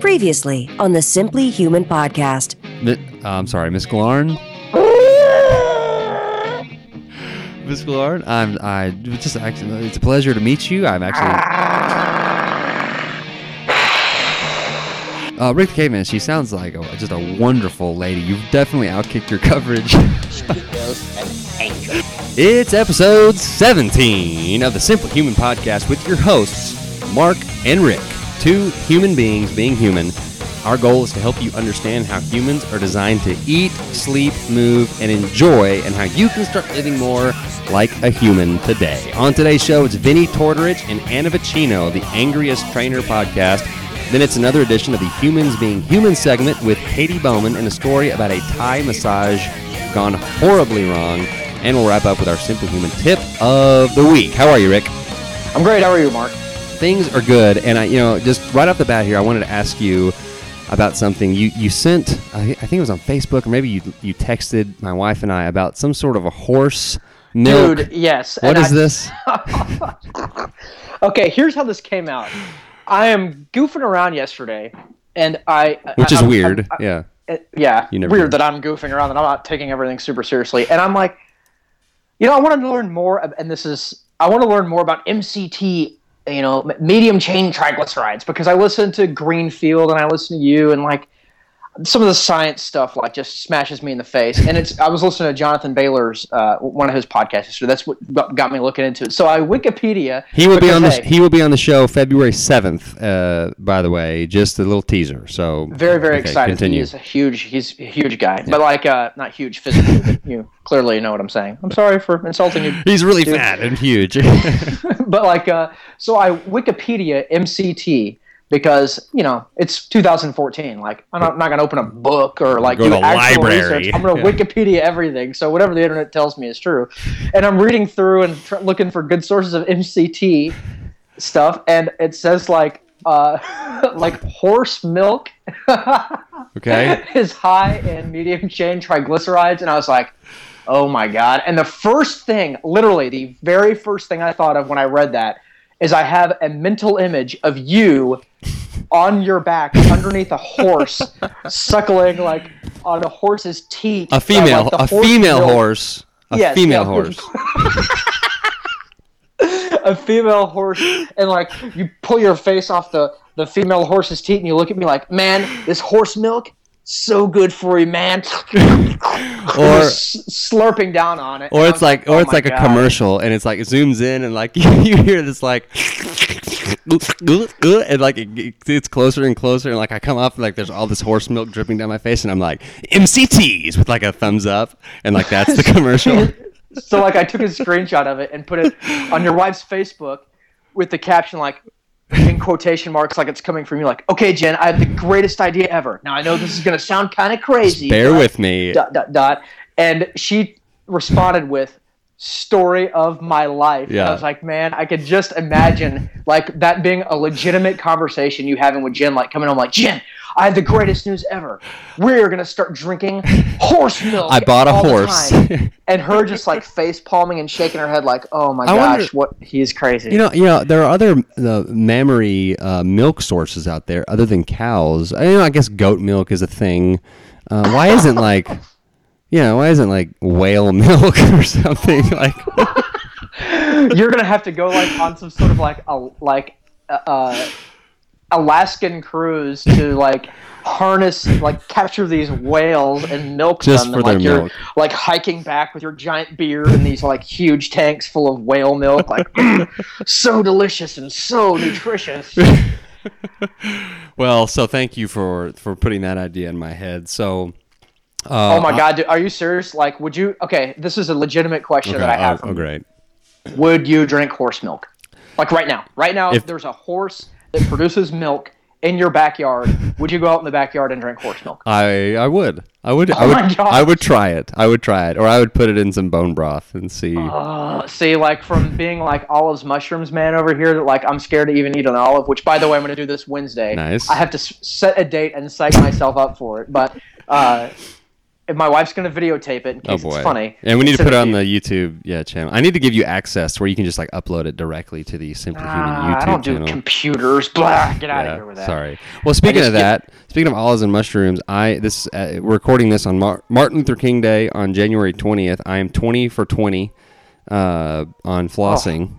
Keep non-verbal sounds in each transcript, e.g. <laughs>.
Previously on the Simply Human podcast. I'm sorry, Miss Glarn. Miss Glarn, I'm I just actually it's a pleasure to meet you. I'm actually uh, Rick the Caveman. She sounds like a, just a wonderful lady. You've definitely outkicked your coverage. it's episode 17 of the Simple Human podcast with your hosts Mark and Rick, two human beings being human. Our goal is to help you understand how humans are designed to eat, sleep, move, and enjoy, and how you can start living more like a human today. On today's show, it's Vinnie Tortorich and Anna Vocino, the Angriest Trainer podcast. Then it's another edition of the Humans Being Human segment with Katy Bowman and a story about a Thai massage gone horribly wrong. And we'll wrap up with our Simple Human tip of the week. How are you, Rick? I'm great. How are you, Mark? Things are good and i you know just right off the bat here i wanted to ask you about something you you sent i think it was on facebook or maybe you you texted my wife and i about some sort of a horse milk Dude, yes. what is I- this <laughs> Okay, here's how this came out. I am goofing around yesterday, and I. which is I'm- weird yeah uh, yeah, weird do. that I'm goofing around and I'm not taking everything super seriously. And I'm like, you know, I wanted to learn more, and this is, I want to learn more about MCT, you know, medium chain triglycerides, because I listen to Greenfield and I listen to you, and like some of the science stuff, like just smashes me in the face. And it's, I was listening to Jonathan Bailor's, uh, one of his podcasts yesterday. That's what got- me looking into it. So I Wikipedia. he will be on the hey, he will be on the show february 7th uh by the way just a little teaser so very very okay, excited. continue He's a huge he's a huge guy, but like uh, not huge physically. but you clearly know what I'm saying. I'm sorry for insulting you, he's really Dude. fat and huge <laughs> but like uh, so I Wikipedia MCT because you know it's 2014. Like I'm not, I'm not gonna open a book or like Go do to actual library. research. I'm gonna <laughs> Yeah. Wikipedia everything. So whatever the internet tells me is true, and I'm reading through and tr- looking for good sources of MCT stuff, and it says like uh, <laughs> like horse milk. <laughs> okay is high in medium chain triglycerides, and I was like, oh my god. And the first thing, literally, the very first thing I thought of when I read that is I have a mental image of you on your back underneath a horse, suckling like on a horse's teeth. a female like a horse female milk. horse a Yes, female yeah. horse <laughs> a female horse and like you pull your face off the the female horse's teeth, and you look at me like man this horse milk so good for you man. <laughs> Or- slurping down on it. or it's like, or oh it's like a commercial, and it's like it zooms in, and like <laughs> you hear this like, <laughs> and like it gets closer and closer, and like I come up, and like there's all this horse milk dripping down my face, and I'm like MCTs with like a thumbs up, and like that's the commercial. so like i took a screenshot of it and put it on your wife's facebook with the caption like in quotation marks like it's coming from you like okay jen i have the greatest idea ever now i know this is going to sound kind of crazy Bear but- with me. dot dot dot and she responded with story of my life Yeah. i was like man i could just imagine like that being a legitimate conversation you having with jen like coming home like jen i have the greatest news ever we're gonna start drinking horse <laughs> milk I bought a horse. <laughs> and her just like face palming and shaking her head like oh my I gosh wonder- what he's crazy You know, you know, there are other uh, mammary uh, milk sources out there other than cows. I, you know, I guess goat milk is a thing. Uh, why isn't like, you know, why isn't like whale <laughs> milk or something like? <laughs> you're gonna have to go like on some sort of like a like uh, Alaskan cruise to like harness like capture these whales and milk Just them for and, their like you're milk. like hiking back with your giant beard and these like huge tanks full of whale milk like so delicious and so nutritious <laughs> Well, so thank you for for putting that idea in my head. So, uh, oh my god dude, are you serious like would you okay this is a legitimate question Okay, that i have oh, oh, great. would you drink horse milk? Like right now. Right now, If- if there's a horse that produces milk in your backyard, would you go out in the backyard and drink horse milk? I I would I would I Oh would my gosh. I would try it. I would try it, or I would put it in some bone broth and see. Uh, see, like from being like Olive's mushrooms man over here, that like I'm scared to even eat an olive. Which, by the way, I'm going to do this Wednesday. Nice. I have to s- set a date and psych myself up for it. But uh, my wife's gonna videotape it in Oh case boy. it's funny. And we need to put it on the. YouTube yeah channel. I need to give you access where you can just like upload it directly to the Simply Human Ah, YouTube I don't do channel. computers. <laughs> Blah. Get out Yeah, of here with that. Sorry. Well, speaking of get- that, speaking of olives and mushrooms, I this uh, we're recording this on Mar- Martin Luther King Day on January twentieth. I am twenty for twenty uh, on flossing.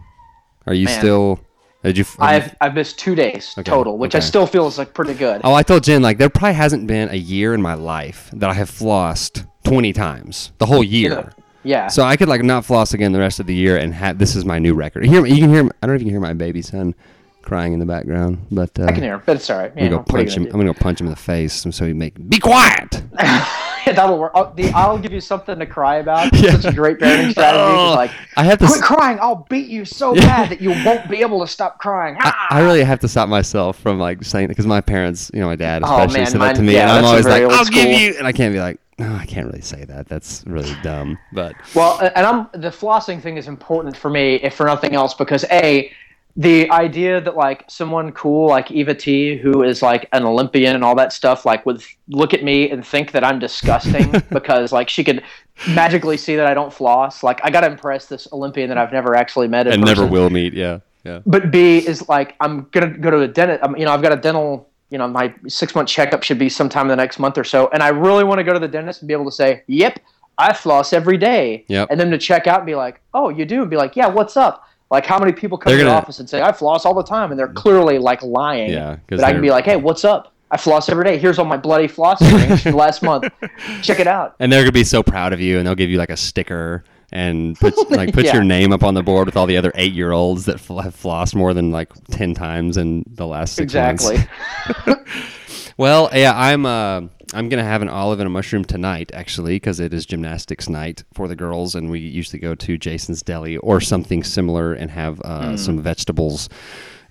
Are you Oh, man. still? Did you? I've I've missed two days Okay, total, which I still feel is like pretty good. Oh, I told Jen like there probably hasn't been a year in my life that I have flossed twenty times the whole year. Yeah. So I could like not floss again the rest of the year and have this is my new record. Hear you can hear I don't know if you can hear my baby son crying in the background, but uh, I can hear, him, but it's all right. I'm gonna go what are you punch him. gonna I'm gonna go punch him in the face, so he make be quiet. <laughs> <laughs> That'll work. I'll, the, I'll give you something to cry about. <laughs> It's such a great parenting strategy. Oh, like, I have to. quit s- crying. I'll beat you so <laughs> bad that you won't be able to stop crying. I, Ah! I really have to stop myself from like saying that because my parents, you know, my dad Oh, especially man, said that to me, yeah, and I'm always like, "I'll give you," and I can't be like, "No, I can't really say that. That's really dumb." But Well, and I'm the flossing thing is important for me, if for nothing else, because a the idea that like someone cool like Eva T, who is like an Olympian and all that stuff, like would look at me and think that I'm disgusting <laughs> because like she could magically see that I don't floss. Like I gotta impress this Olympian that I've never actually met and never will meet. Yeah, yeah. But B is like I'm gonna go to a dentist. I'm, you know, I've got a dental. You know, my six month checkup should be sometime in the next month or so, and I really want to go to the dentist and be able to say, "Yep, I floss every day." Yep. And then to check out and be like, "Oh, you do?" And be like, "Yeah, what's up?" Like, how many people come to the office and say, "I floss all the time," and they're clearly like lying. Yeah, But I can be like, "Hey, what's up? I floss every day. Here's all my bloody floss rings from last month. <laughs> Check it out." And they're gonna be so proud of you, and they'll give you like a sticker and put <laughs> like put Yeah. your name up on the board with all the other eight year olds that have flossed more than like ten times in the last six months. Exactly. <laughs> Well, yeah, I'm uh, I'm gonna have an olive and a mushroom tonight, actually, because it is gymnastics night for the girls, and we usually go to Jason's Deli or something similar and have uh, some vegetables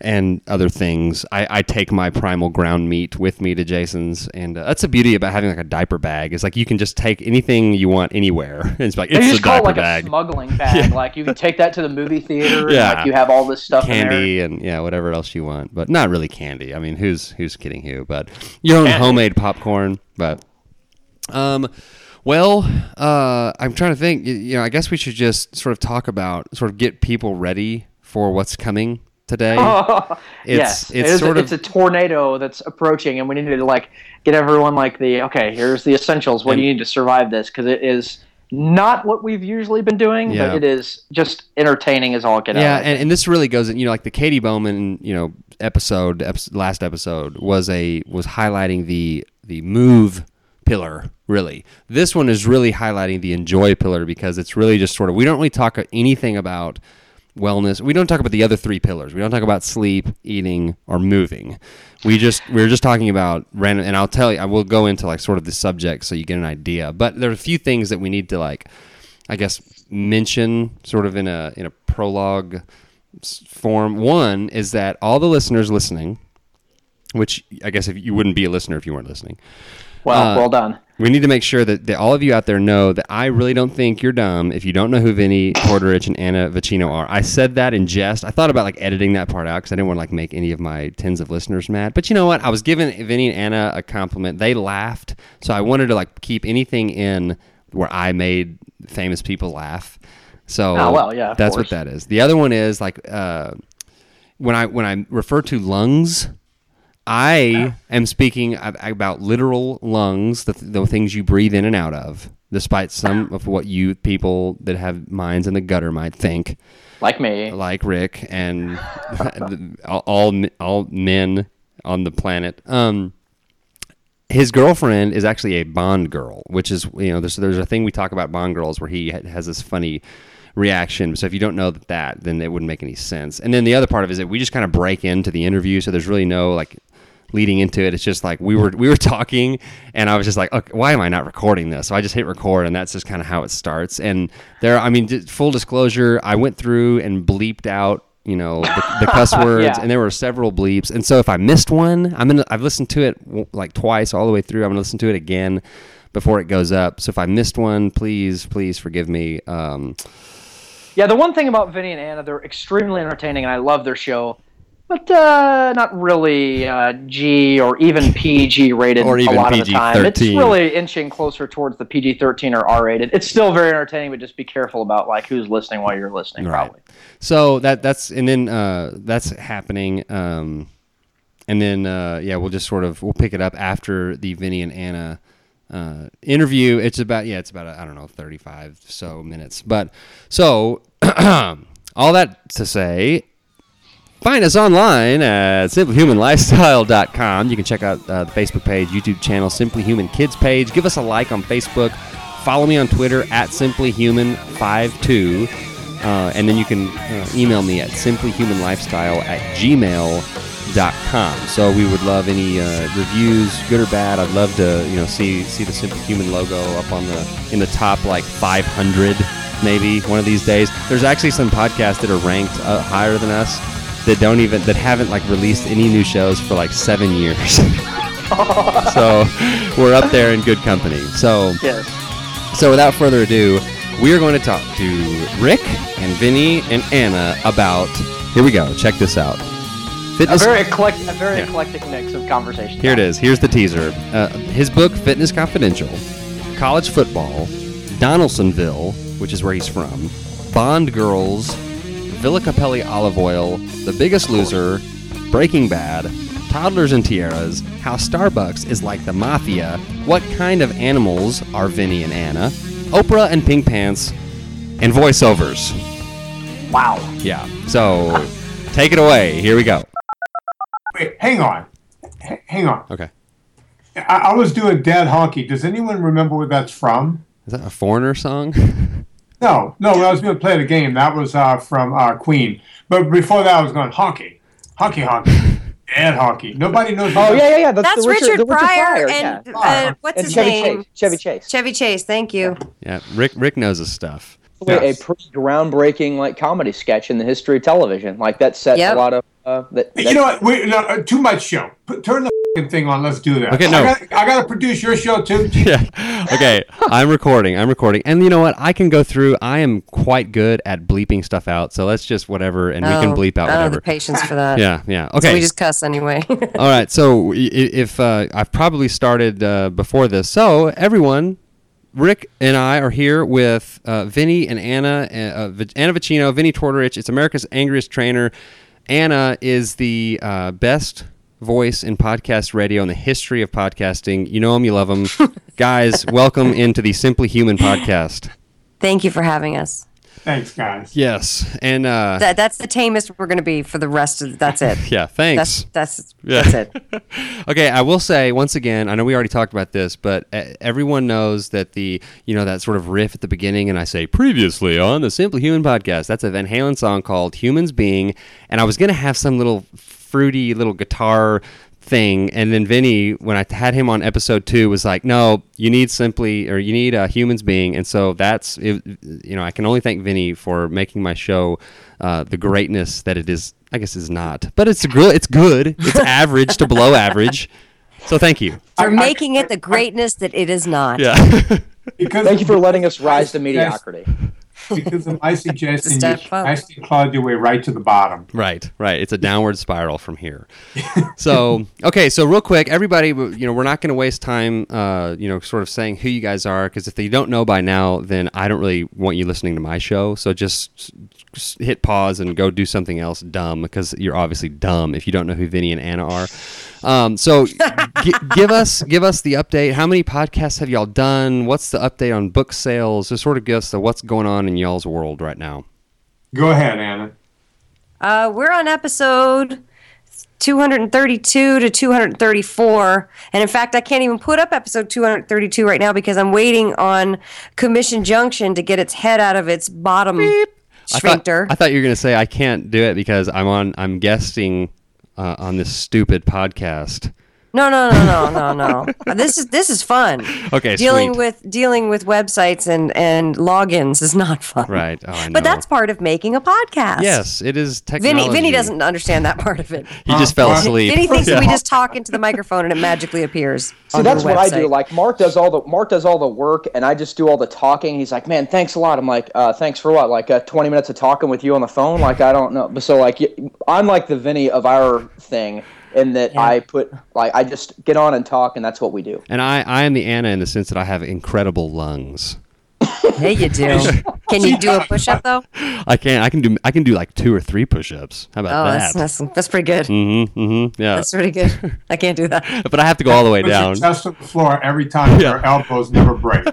and other things. I, I take my primal ground meat with me to Jason's, and uh, that's the beauty about having like a diaper bag. Is like you can just take anything you want anywhere. <laughs> it's like it's just the call it diaper like bag. a smuggling <laughs> bag. Like you can take that to the movie theater. Yeah. And, like you have all this stuff in there. candy and yeah whatever else you want but not really candy i mean who's who's kidding who but your own Candy. homemade popcorn but um well uh i'm trying to think you know i guess we should just sort of talk about sort of get people ready for what's coming today <laughs> yes, it's it is sort a, of it's a tornado that's approaching, and we need to like get everyone like the okay. Here's the essentials. What do you need to survive this? Because it is not what we've usually been doing, Yeah. but it is just entertaining as all get yeah out. and, and this really goes in you know like the katy bowman you know episode last episode was a was highlighting the the move pillar really this one is really highlighting the enjoy pillar because it's really just sort of we don't really talk anything about wellness. We don't talk about the other three pillars. We don't talk about sleep eating or moving. We just we are just talking about random and i'll tell you i will go into like sort of the subject so you get an idea. But there are a few things that we need to like I guess mention sort of in a in a prologue form. One is that all the listeners listening, which I guess if you wouldn't be a listener if you weren't listening, well, uh, well done. We need to make sure that, that all of you out there know that I really don't think you're dumb if you don't know who Vinnie Tortorich and Anna Vocino are. I said that in jest. I thought about like editing that part out because I didn't want to like make any of my tens of listeners mad. But you know what? I was giving Vinnie and Anna a compliment. They laughed, so I wanted to like keep anything in where I made famous people laugh. So Oh, well, yeah, that's course. what that is. The other one is like uh, when I when I refer to lungs. I am speaking about literal lungs, the, the things you breathe in and out of, despite some of what you people that have minds in the gutter might think, Like me. like Rick and <laughs> all, all all men on the planet. Um, his girlfriend is actually a Bond girl, which is you know there's there's a thing we talk about Bond girls where he has this funny reaction. So if you don't know that, then it wouldn't make any sense. And then the other part of it is that we just kind of break into the interview, so there's really no like leading into it. It's just like we were we were talking, and I was just like, okay, why am I not recording this? So I just hit record, and that's just kind of how it starts. And there, I mean, full disclosure, I went through and bleeped out. You know the, the <laughs> cuss words, Yeah. and there were several bleeps. And so if I missed one, I'm gonna I've listened to it like twice all the way through. I'm gonna listen to it again before it goes up. So if I missed one, please please forgive me. Um, Yeah, the one thing about Vinnie and Anna, they're extremely entertaining, and I love their show. But uh, not really uh, G or even PG rated Or even a lot of the time. It's PG-13. really inching closer towards the PG thirteen or R rated. It's still very entertaining, but just be careful about like who's listening while you're listening. Right. Probably. So that that's and then uh, that's happening. Um, and then uh, yeah, we'll just sort of we'll pick it up after the Vinnie and Anna uh, interview. It's about yeah, it's about I don't know thirty five so minutes. But so <clears throat> all that to say. Find us online at simplyhumanlifestyle.com. You can check out uh, the Facebook page, YouTube channel, Simply Human Kids page. Give us a like on Facebook. Follow me on Twitter at simplyhuman52. Uh, and then you can uh, email me at simplyhumanlifestyle at gmail.com. So we would love any uh, reviews, good or bad. I'd love to, you know, see see the Simply Human logo up on the in the top like 500 maybe one of these days. There's actually some podcasts that are ranked uh, higher than us that don't even that haven't like released any new shows for like seven years. <laughs> so we're up there in good company. So Yes. so without further ado, we are going to talk to Rick and Vinnie and Anna about. Here we go. Check this out. A very eclectic, a very Yeah. eclectic mix of conversation. Here it is. Here's the teaser. Uh, his book, Fitness Confidential, college football, Donaldsonville, which is where he's from, Bond Girls, Villa Capelli olive oil, The Biggest Loser, Breaking Bad, Toddlers and Tiaras, How Starbucks is like the mafia, What kind of animals are Vinnie and Anna, Oprah and Pink Pants, and voiceovers. Wow. Yeah. So take it away. Here we go. Wait, hang on. H- hang on. Okay. I-, I was doing Dead Honky. Does anyone remember where that's from? Is that a foreigner song? <laughs> No, no. When I was going to play the game, that was uh, from uh, Queen. But before that, I was going honky, honky, honky, Dead <laughs> Honky. Nobody knows. Oh yeah, yeah, yeah. That's, That's the Richard, Richard, the Richard Pryor, yeah. and Pryor. uh, what's And his Chevy name? Chase. Chevy Chase. Chevy Chase. Thank you. yeah. Rick Rick knows his stuff. Yes. a pretty groundbreaking like comedy sketch in the history of television. Like that sets Yep. a lot of uh, that. You know what? Wait, no, uh, too much show. Put, turn the fing thing on. Let's do that. Okay, no. I got, I got to produce your show too. <laughs> yeah. Okay. I'm recording. I'm recording. And you know what? I can go through. I am quite good at bleeping stuff out. So let's just whatever, and we can Oh, bleep out I don't have the whatever. patience for that. Yeah. Yeah. So Okay. we just cuss anyway. <laughs> All right. So i- i- if uh, I've probably started uh, before this, so everyone. Rick and I are here with uh, Vinnie and Anna, uh, Anna Vocino, Vinnie Tortorich. It's America's angriest trainer. Anna is the uh, best voice in podcast radio in the history of podcasting. You know him, you love him. <laughs> Guys, welcome into the Simply Human podcast. Thank you for having us. Thanks, guys. Yes, and uh, That, that's the tamest we're going to be for the rest of. That's it. <laughs> yeah, thanks. That's that's Yeah. that's it. <laughs> okay, I will say once again, I know we already talked about this, but uh, everyone knows that the you know that sort of riff at the beginning, and I say previously on the Simply Human podcast. That's a Van Halen song called "Humans Being," and I was gonna have some little fruity little guitar thing, and then Vinnie, when I had him on episode two, was like, "No, you need simply or you need a humans being," and so that's it, you know I can only thank Vinnie for making my show uh, the greatness that it is. I guess is not, but it's good. It's good. It's <laughs> average to below average. So thank you. For I- I- making it the greatness that it is not. Yeah. <laughs> Because Thank you for letting us rise to Yes. mediocrity. Because of my suggestion, <laughs> you step up. actually clawed your way right to the bottom. right. Right. It's a <laughs> downward spiral from here. <laughs> So okay. So real quick, everybody, you know, we're not going to waste time, uh, you know, sort of saying who you guys are, because if they don't know by now, then I don't really want you listening to my show. So just, just hit pause and go do something else dumb, because you're obviously dumb if you don't know who Vinnie and Anna are. Um, so gi- give us give us the update. How many podcasts have y'all done? What's the update on book sales? Just sort of give us the what's going on in y'all's world right now. Go ahead, Anna. Uh, we're on episode 232 to 234. And in fact, I can't even put up episode 232 right now because I'm waiting on Commission Junction to get its head out of its bottom I thought. I thought you were going to say I can't do it because I'm on I'm guesting uh, on this stupid podcast. No, no, no, no, no, no. <laughs> this is this is fun. Okay, dealing sweet. with dealing with websites and and logins is not fun. Right. Oh, I know. But that's part of making a podcast. yes, it is technology. Vinnie, Vinnie doesn't understand that part of it. <laughs> He just fell asleep. Vinnie thinks that we just talk into the microphone and it magically appears. See, that's what I do. Like Mark does all the Mark does all the work, and I just do all the talking. He's like, "Man, thanks a lot." I'm like, uh, "Thanks for what? Like uh, 20 minutes of talking with you on the phone? Like I don't know." But so like, y- I'm like the Vinnie of our thing in that I put like I just get on and talk, and that's what we do. And I, I am the Anna in the sense that I have incredible lungs. Yeah, you do. <laughs> Can you do a push up though? I can I can do I can do like two or three push-ups. How Oh, about that's, that? that's that's pretty good. Mm-hmm, mm-hmm, yeah. That's pretty good. I can't do that. <laughs> but I have to go all the way Put down. your chest on the floor every time your elbows never break. <laughs> yeah,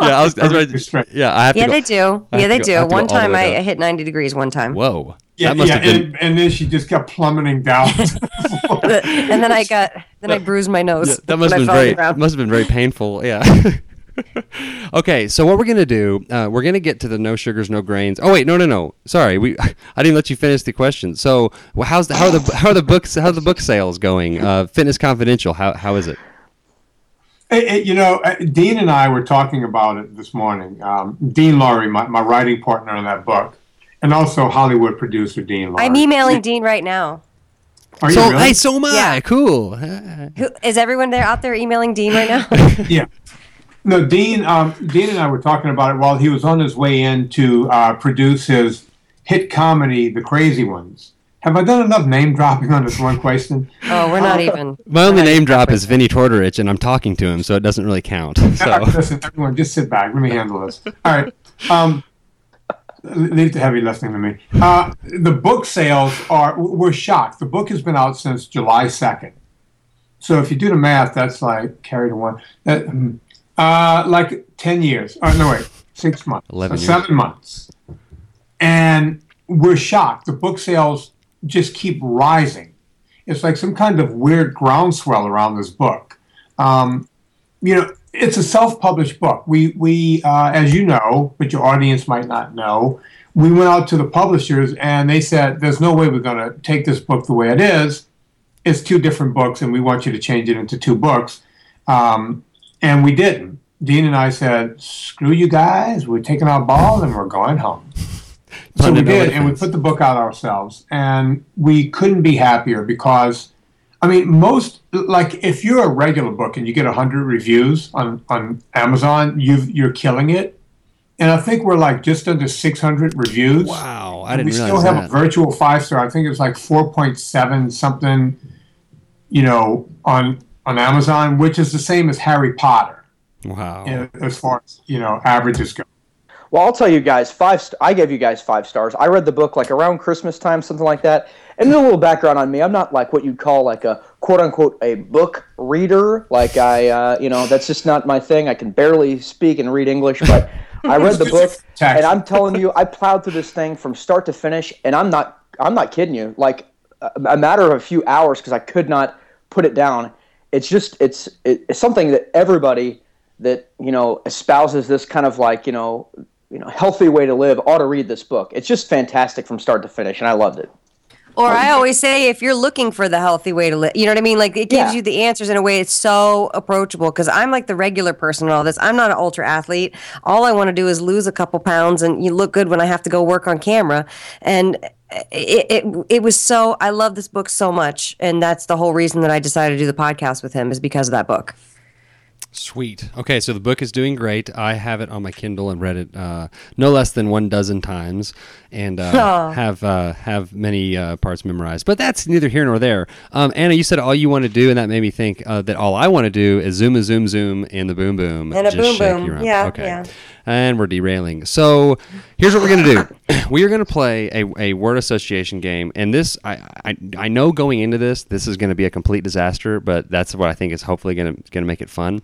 I was, I was Perfectly straight. yeah, I have Yeah, to go. they do. Yeah, they go- do. One time I. I hit 90 degrees one time. Whoa. Yeah, that must yeah, have been and, and then she just kept plummeting down. <laughs> <laughs> and then I got then I bruised my nose. Yeah, that must have been very must have been very painful. Yeah. <laughs> okay, so what we're gonna do? Uh, we're gonna get to the no sugars, no grains. Oh wait, no, no, no. Sorry, we I didn't let you finish the question. So, well, how's the how are the how are the books how are the book sales going? Uh, Fitness Confidential. How how is it? It- it- you know, uh, Dean and I were talking about it this morning. Um, Dean Lorey, my, my writing partner on that book, and also Hollywood producer Dean Lorey. I'm emailing Dean right now. Are you so really? hey, so am I. Yeah. Cool. Who is everyone there out there emailing Dean right now? <laughs> yeah. No, Dean. Um, Dean and I were talking about it while he was on his way in to uh, produce his hit comedy, The Crazy Ones. Have I done enough name dropping on this one question? oh, we're not even. My only name drop is Vinnie Tortorich, and I'm talking to him, so it doesn't really count. <laughs> So right, listen, everyone, just sit back. Let me handle this. All right. Um, leave the heavy lifting to me. Uh, the book sales are, we're shocked. The book has been out since July 2nd. So if you do the math, that's like carry the one. That, mm, uh, like 10 years. Oh, no, wait, six months. 11 So years. Seven months. And we're shocked. The book sales just keep rising. It's like some kind of weird groundswell around this book. Um, you know, it's a self-published book. We we uh, as you know, but your audience might not know. We went out to the publishers and they said, "There's no way we're going to take this book the way it is. It's two different books, and we want you to change it into two books." Um, and we didn't. Dean and I said, "Screw you guys. We're taking our ball and we're going home." So we did, and we put the book out ourselves, and we couldn't be happier because, I mean, most like if you're a regular book and you get hundred reviews on on Amazon, you you're killing it, and I think we're like just under six hundred reviews. wow, I didn't we still have that. a virtual five star. I think it's like four point seven something, you know, on on Amazon, which is the same as Harry Potter wow. you know, as far as you know averages go. Well, I'll tell you guys five. St- I gave you guys five stars. I read the book like around Christmas time, something like that. And then a little background on me: I'm not like what you'd call like a quote unquote a book reader. Like I, uh, you know, that's just not my thing. I can barely speak and read English, but <laughs> I read the book, and I'm telling you, I plowed through this thing from start to finish, and I'm not, I'm not kidding you. Like a, a matter of a few hours because I could not put it down. It's just, it's, it's something that everybody that you know espouses this kind of like you know you know healthy way to live ought to read this book. It's just fantastic from start to finish, and I loved it. Or I always say, if you're looking for the healthy way to live, you know what I mean? Like it gives Yeah. you the answers in a way it's so approachable. Because I'm like the regular person in all this. I'm not an ultra athlete. All I want to do is lose a couple pounds and you look good when I have to go work on camera. And it, it it was so. I love this book so much, and that's the whole reason that I decided to do the podcast with him is because of that book. Sweet. Okay, so the book is doing great. I have it on my Kindle and read it uh, no less than one dozen times, and uh, have uh, have many uh, parts memorized. But that's neither here nor there. Um, Anna, you said all you want to do, and that made me think uh, that all I want to do is zoom a zoom zoom in the boom boom And a just boom boom. Yeah, Okay. yeah. And we're derailing. So here's what we're gonna do. <coughs> we are gonna play a, a word association game, and this I, I I know going into this this is gonna be a complete disaster, but that's what I think is hopefully gonna gonna make it fun.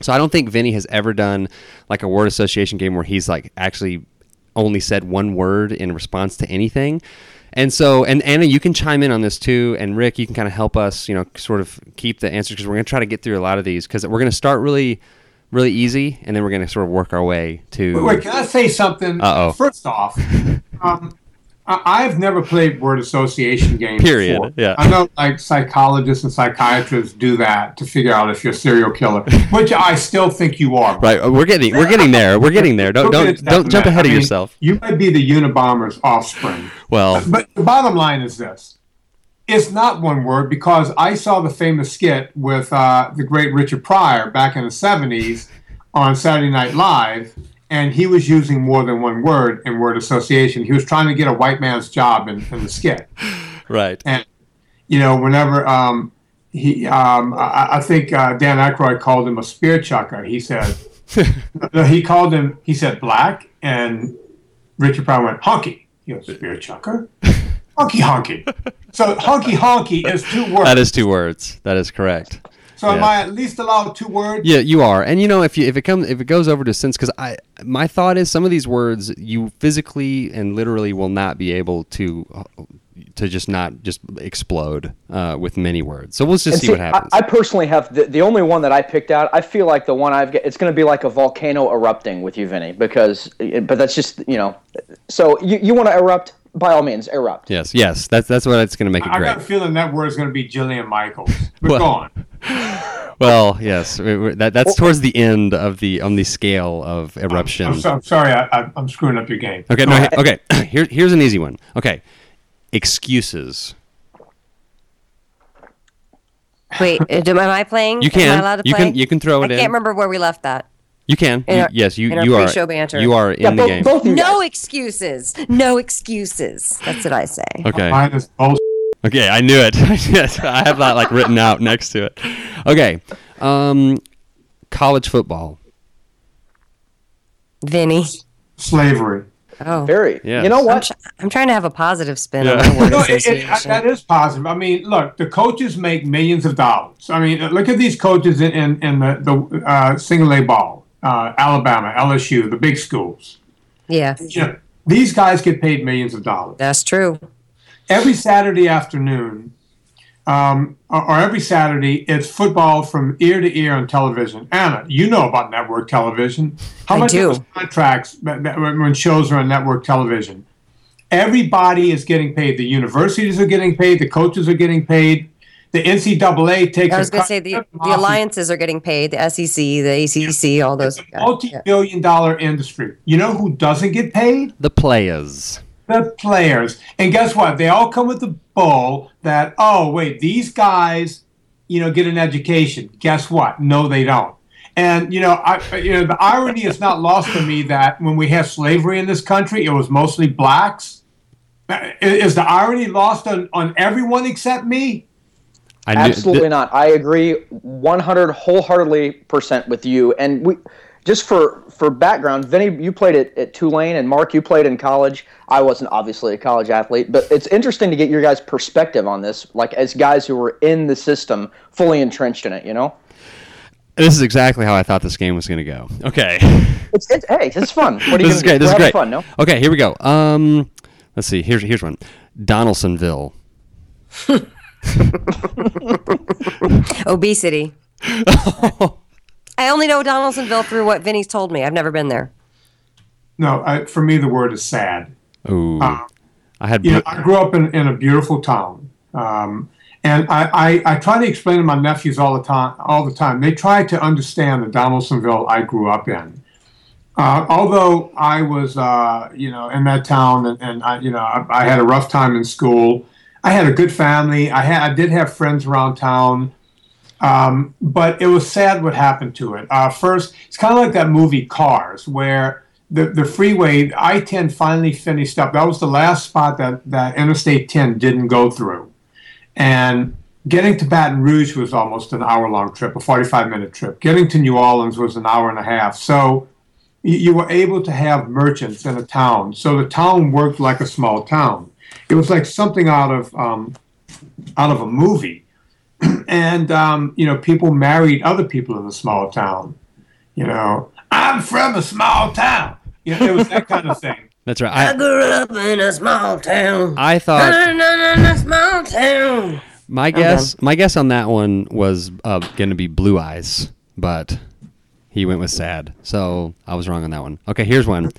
So I don't think Vinnie has ever done like a word association game where he's like actually only said one word in response to anything. And so, and Anna, you can chime in on this too, and Rick, you can kind of help us, you know, sort of keep the answers because we're going to try to get through a lot of these because we're going to start really, really easy, and then we're going to sort of work our way to. Wait, wait, can I say something? Uh-oh. First off, <laughs> um, I've never played word association games. Period, before. yeah. I know like psychologists and psychiatrists do that to figure out if you're a serial killer, <laughs> which I still think you are. Right, we're getting we're getting there. We're getting there. Don't don't get to that don't jump ahead I of yourself. You might be the Unabomber's offspring. Well, But the bottom line is this. It's not one word because I saw the famous skit with uh, the great Richard Pryor back in the 70s on Saturday Night Live, and he was using more than one word in word association. He was trying to get a white man's job in, in the skit. <laughs> right. And, you know, whenever um, he, um, I, I think uh, Dan Aykroyd called him a spear chucker, he said, <laughs> no, he called him, he said black, and Richard Pryor went, honky. He goes, spear chucker? <laughs> honky honky. So honky honky is two words. That is two words. That is correct. So am. I at least allowed two words? Yeah, you are. And you know, if you if it comes if it goes over to sense, because I my thought is some of these words you physically and literally will not be able to to just not just explode uh, with many words. So we'll just And see, what happens. I, I personally have the, the only one that I picked out. I feel like the one I've got, it's going to be like a volcano erupting with you, Vinnie, because, but that's just, you know, so you, you want to erupt, by all means, erupt. yes, yes, that's that's what it's going to make it I great. got a feeling that word is going to be Jillian Michaels. But Well- go on. <laughs> Well, yes, we- we- that that's towards the end of the on the scale of eruption. I'm, so, I'm sorry, I, I, I'm screwing up your game. Okay, Go no, ahead. okay. <clears throat> Here, here's an easy one. Okay, excuses. Wait, am I playing? You can. Am I can. allowed to You play? can- you can throw it I in. can't remember where we left that. You can. In You- our- yes, you in our you are. pre-show banter. You are in Yeah, the both, game. both No guys. excuses. No excuses. That's what I say. Okay. Mine is bullshit. Okay, I knew it. <laughs> yes, I have that like written out next to it. Okay, um, college football. Vinnie. slavery. Oh. Very. Yes. You know I'm, what? tr- I'm trying to have a positive spin Yeah. on my word No, it, it, that is positive. I mean, look, the coaches make millions of dollars. I mean, look at these coaches in, in, in the, the uh, single A ball, uh, Alabama, LSU, the big schools. yeah, You know, these guys get paid millions of dollars. that's true. Every Saturday afternoon, um, or, or every Saturday, it's football from ear to ear on television. Anna, you know about network television. How I much do. contracts that- that- when when shows are on network television? Everybody is getting paid. The universities are getting paid. The coaches are getting paid. The NCAA takes. I was going to say the, the alliances are getting paid. The SEC, the ACC, all those. It's a multi-billion dollar industry. You know who doesn't get paid? The players. the players. And guess what? They all come with the bull that, oh, wait, these guys, you know, get an education. Guess what? No, they don't. And you know, I, you know, the irony is not lost on me that when we had slavery in this country, it was mostly blacks. Is the irony lost on, on everyone except me? I knew- Absolutely th- not. I agree 100 wholeheartedly percent with you. And we just for for background, Vinnie, you played at, at Tulane, and Mark, you played in college. I wasn't obviously a college athlete, but it's interesting to get your guys' perspective on this, like as guys who were in the system, fully entrenched in it. You know, This is exactly how I thought this game was going to go. Okay. it's, it's hey, it's fun. What are you this is gonna great. do? This is We're great. Fun, no? Okay, here we go. Um, let's see. Here's here's one. Donaldsonville. <laughs> <laughs> Obesity. <laughs> I only know Donaldsonville through what Vinnie's told me. I've never been there. No, I, for me, the word is sad. Ooh. I had. you know, I grew up in, in a beautiful town, um, and I, I, I try to explain to my nephews all the time. All the time, they try to understand the Donaldsonville I grew up in. Uh, although I was, uh, you know, in that town, and, and I, you know, I, I had a rough time in school. I had a good family. I had, I did have friends around town, um, but it was sad what happened to it. Uh, first, it's kind of like that movie Cars, where the, the freeway I-10 finally finished up. That was the last spot that, that Interstate 10 didn't go through. And getting to Baton Rouge was almost an hour-long trip, a 45-minute trip. Getting to New Orleans was an hour and a half. So you, you were able to have merchants in a town. So the town worked like a small town. It was like something out of um, out of a movie. <clears throat> and um, you know, people married other people in the small town. You know, I'm from a small town. You know, it was that kind of thing. <laughs> that's right. I, grew up in a small town. I thought in a small town. my guess my guess on that one was uh, going to be Blue Eyes, but he went with Sad, so I was wrong on that one. Okay, here's one.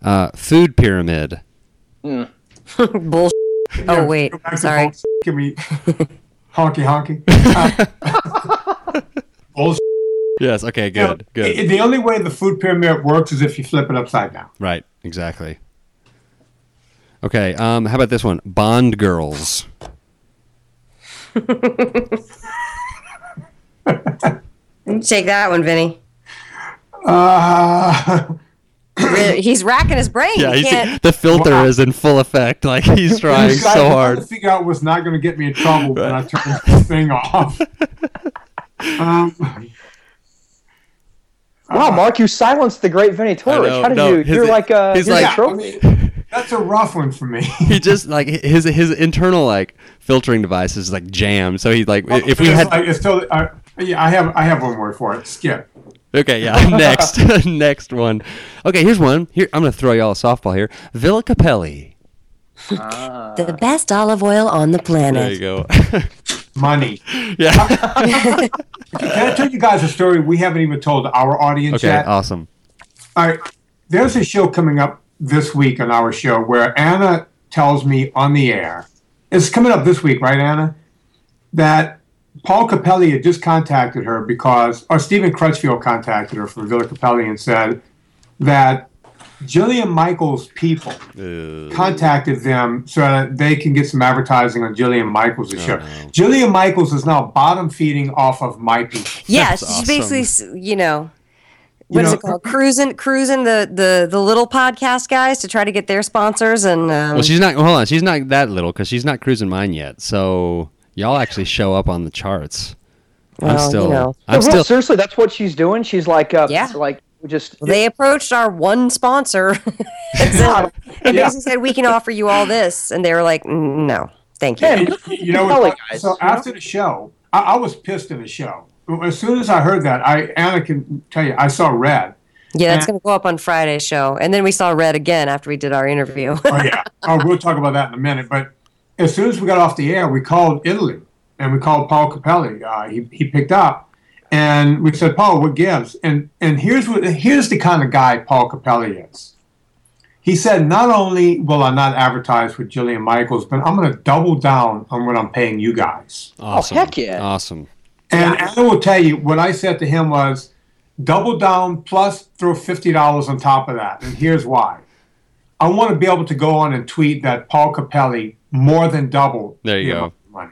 Uh, food pyramid. <laughs> Bullshit. Oh Yeah, wait, go back to sorry. bullshit. Give me <laughs> honky honky. Uh, <laughs> bullshit. Yes. Okay. Good. You know, Good. i- the only way the food pyramid works is if you flip it upside down. Right. Exactly. Okay. Um. How about this one? Bond girls. You Take that one, Vinnie. Uh, Really, <clears throat> He's racking his brain. Yeah. He can't. the filter Wow. is in full effect. Like he's trying so was hard. trying to figure out what's not going to get me in trouble when I turn this thing off. <laughs> Um, Wow, Mark, you silenced the great Vinnie I Torres. How did no, you? his- You're like a, he's you're like- a trophy. that's a rough one for me. He just like his his internal like filtering device is like jammed. So he's like, if we had like, it's still, uh, yeah, I have, I have one word for it. Skip. Okay, yeah. <laughs> Next, <laughs> next one. Okay, here's one. Here, I'm gonna throw y'all a softball here. Villa Capelli. Ah. The best olive oil on the planet. There planet. you go. <laughs> Money. yeah. Can I tell you guys a story we haven't even told our audience Okay. yet? Awesome. All right. There's a show coming up this week on our show where Anna tells me on the air, it's coming up this week, right, Anna? That Paul Capelli had just contacted her because, or Stephen Crutchfield contacted her from Villa Capelli and said that Jillian Michaels' people Uh, contacted them so that they can get some advertising on Jillian Michaels' show. no. Jillian Michaels is now bottom feeding off of my people. Yeah, That's she's awesome. basically, you know, You what is know- it called? Cruising, cruising the, the the little podcast guys to try to get their sponsors and. Um, well, she's not. Hold on. She's not that little because she's not cruising mine yet. So y'all actually show up on the charts. I'm Well, you still. know. I'm No, still. seriously, that's what she's doing. She's like, uh, Yeah. like we just they approached our one sponsor <laughs> and said- Yeah. basically said, "We can offer you all this," and they were like, "Mm, "No, thank you." And, you know, Capelli <laughs> what- guys, so you know? after the show, I, I was pissed in the show. As soon as I heard that, I Anna can tell you, I saw red. Yeah, that's going to go up on Friday's show, and then we saw Red again after we did our interview. Oh yeah, <laughs> oh we'll talk about that in a minute. But as soon as we got off the air, we called Italy and we called Paul Capelli. Uh, he he picked up, and we said, Paul, what gives? And and here's what here's the kind of guy Paul Capelli is. He said, not only will I not advertise with Jillian Michaels, but I'm going to double down on what I'm paying you guys. Awesome. heck yeah. Awesome. And I will tell you what I said to him was double down plus throw fifty dollars on top of that. And here's why. I want to be able to go on and tweet that Paul Capelli more than double. There you the go. Money.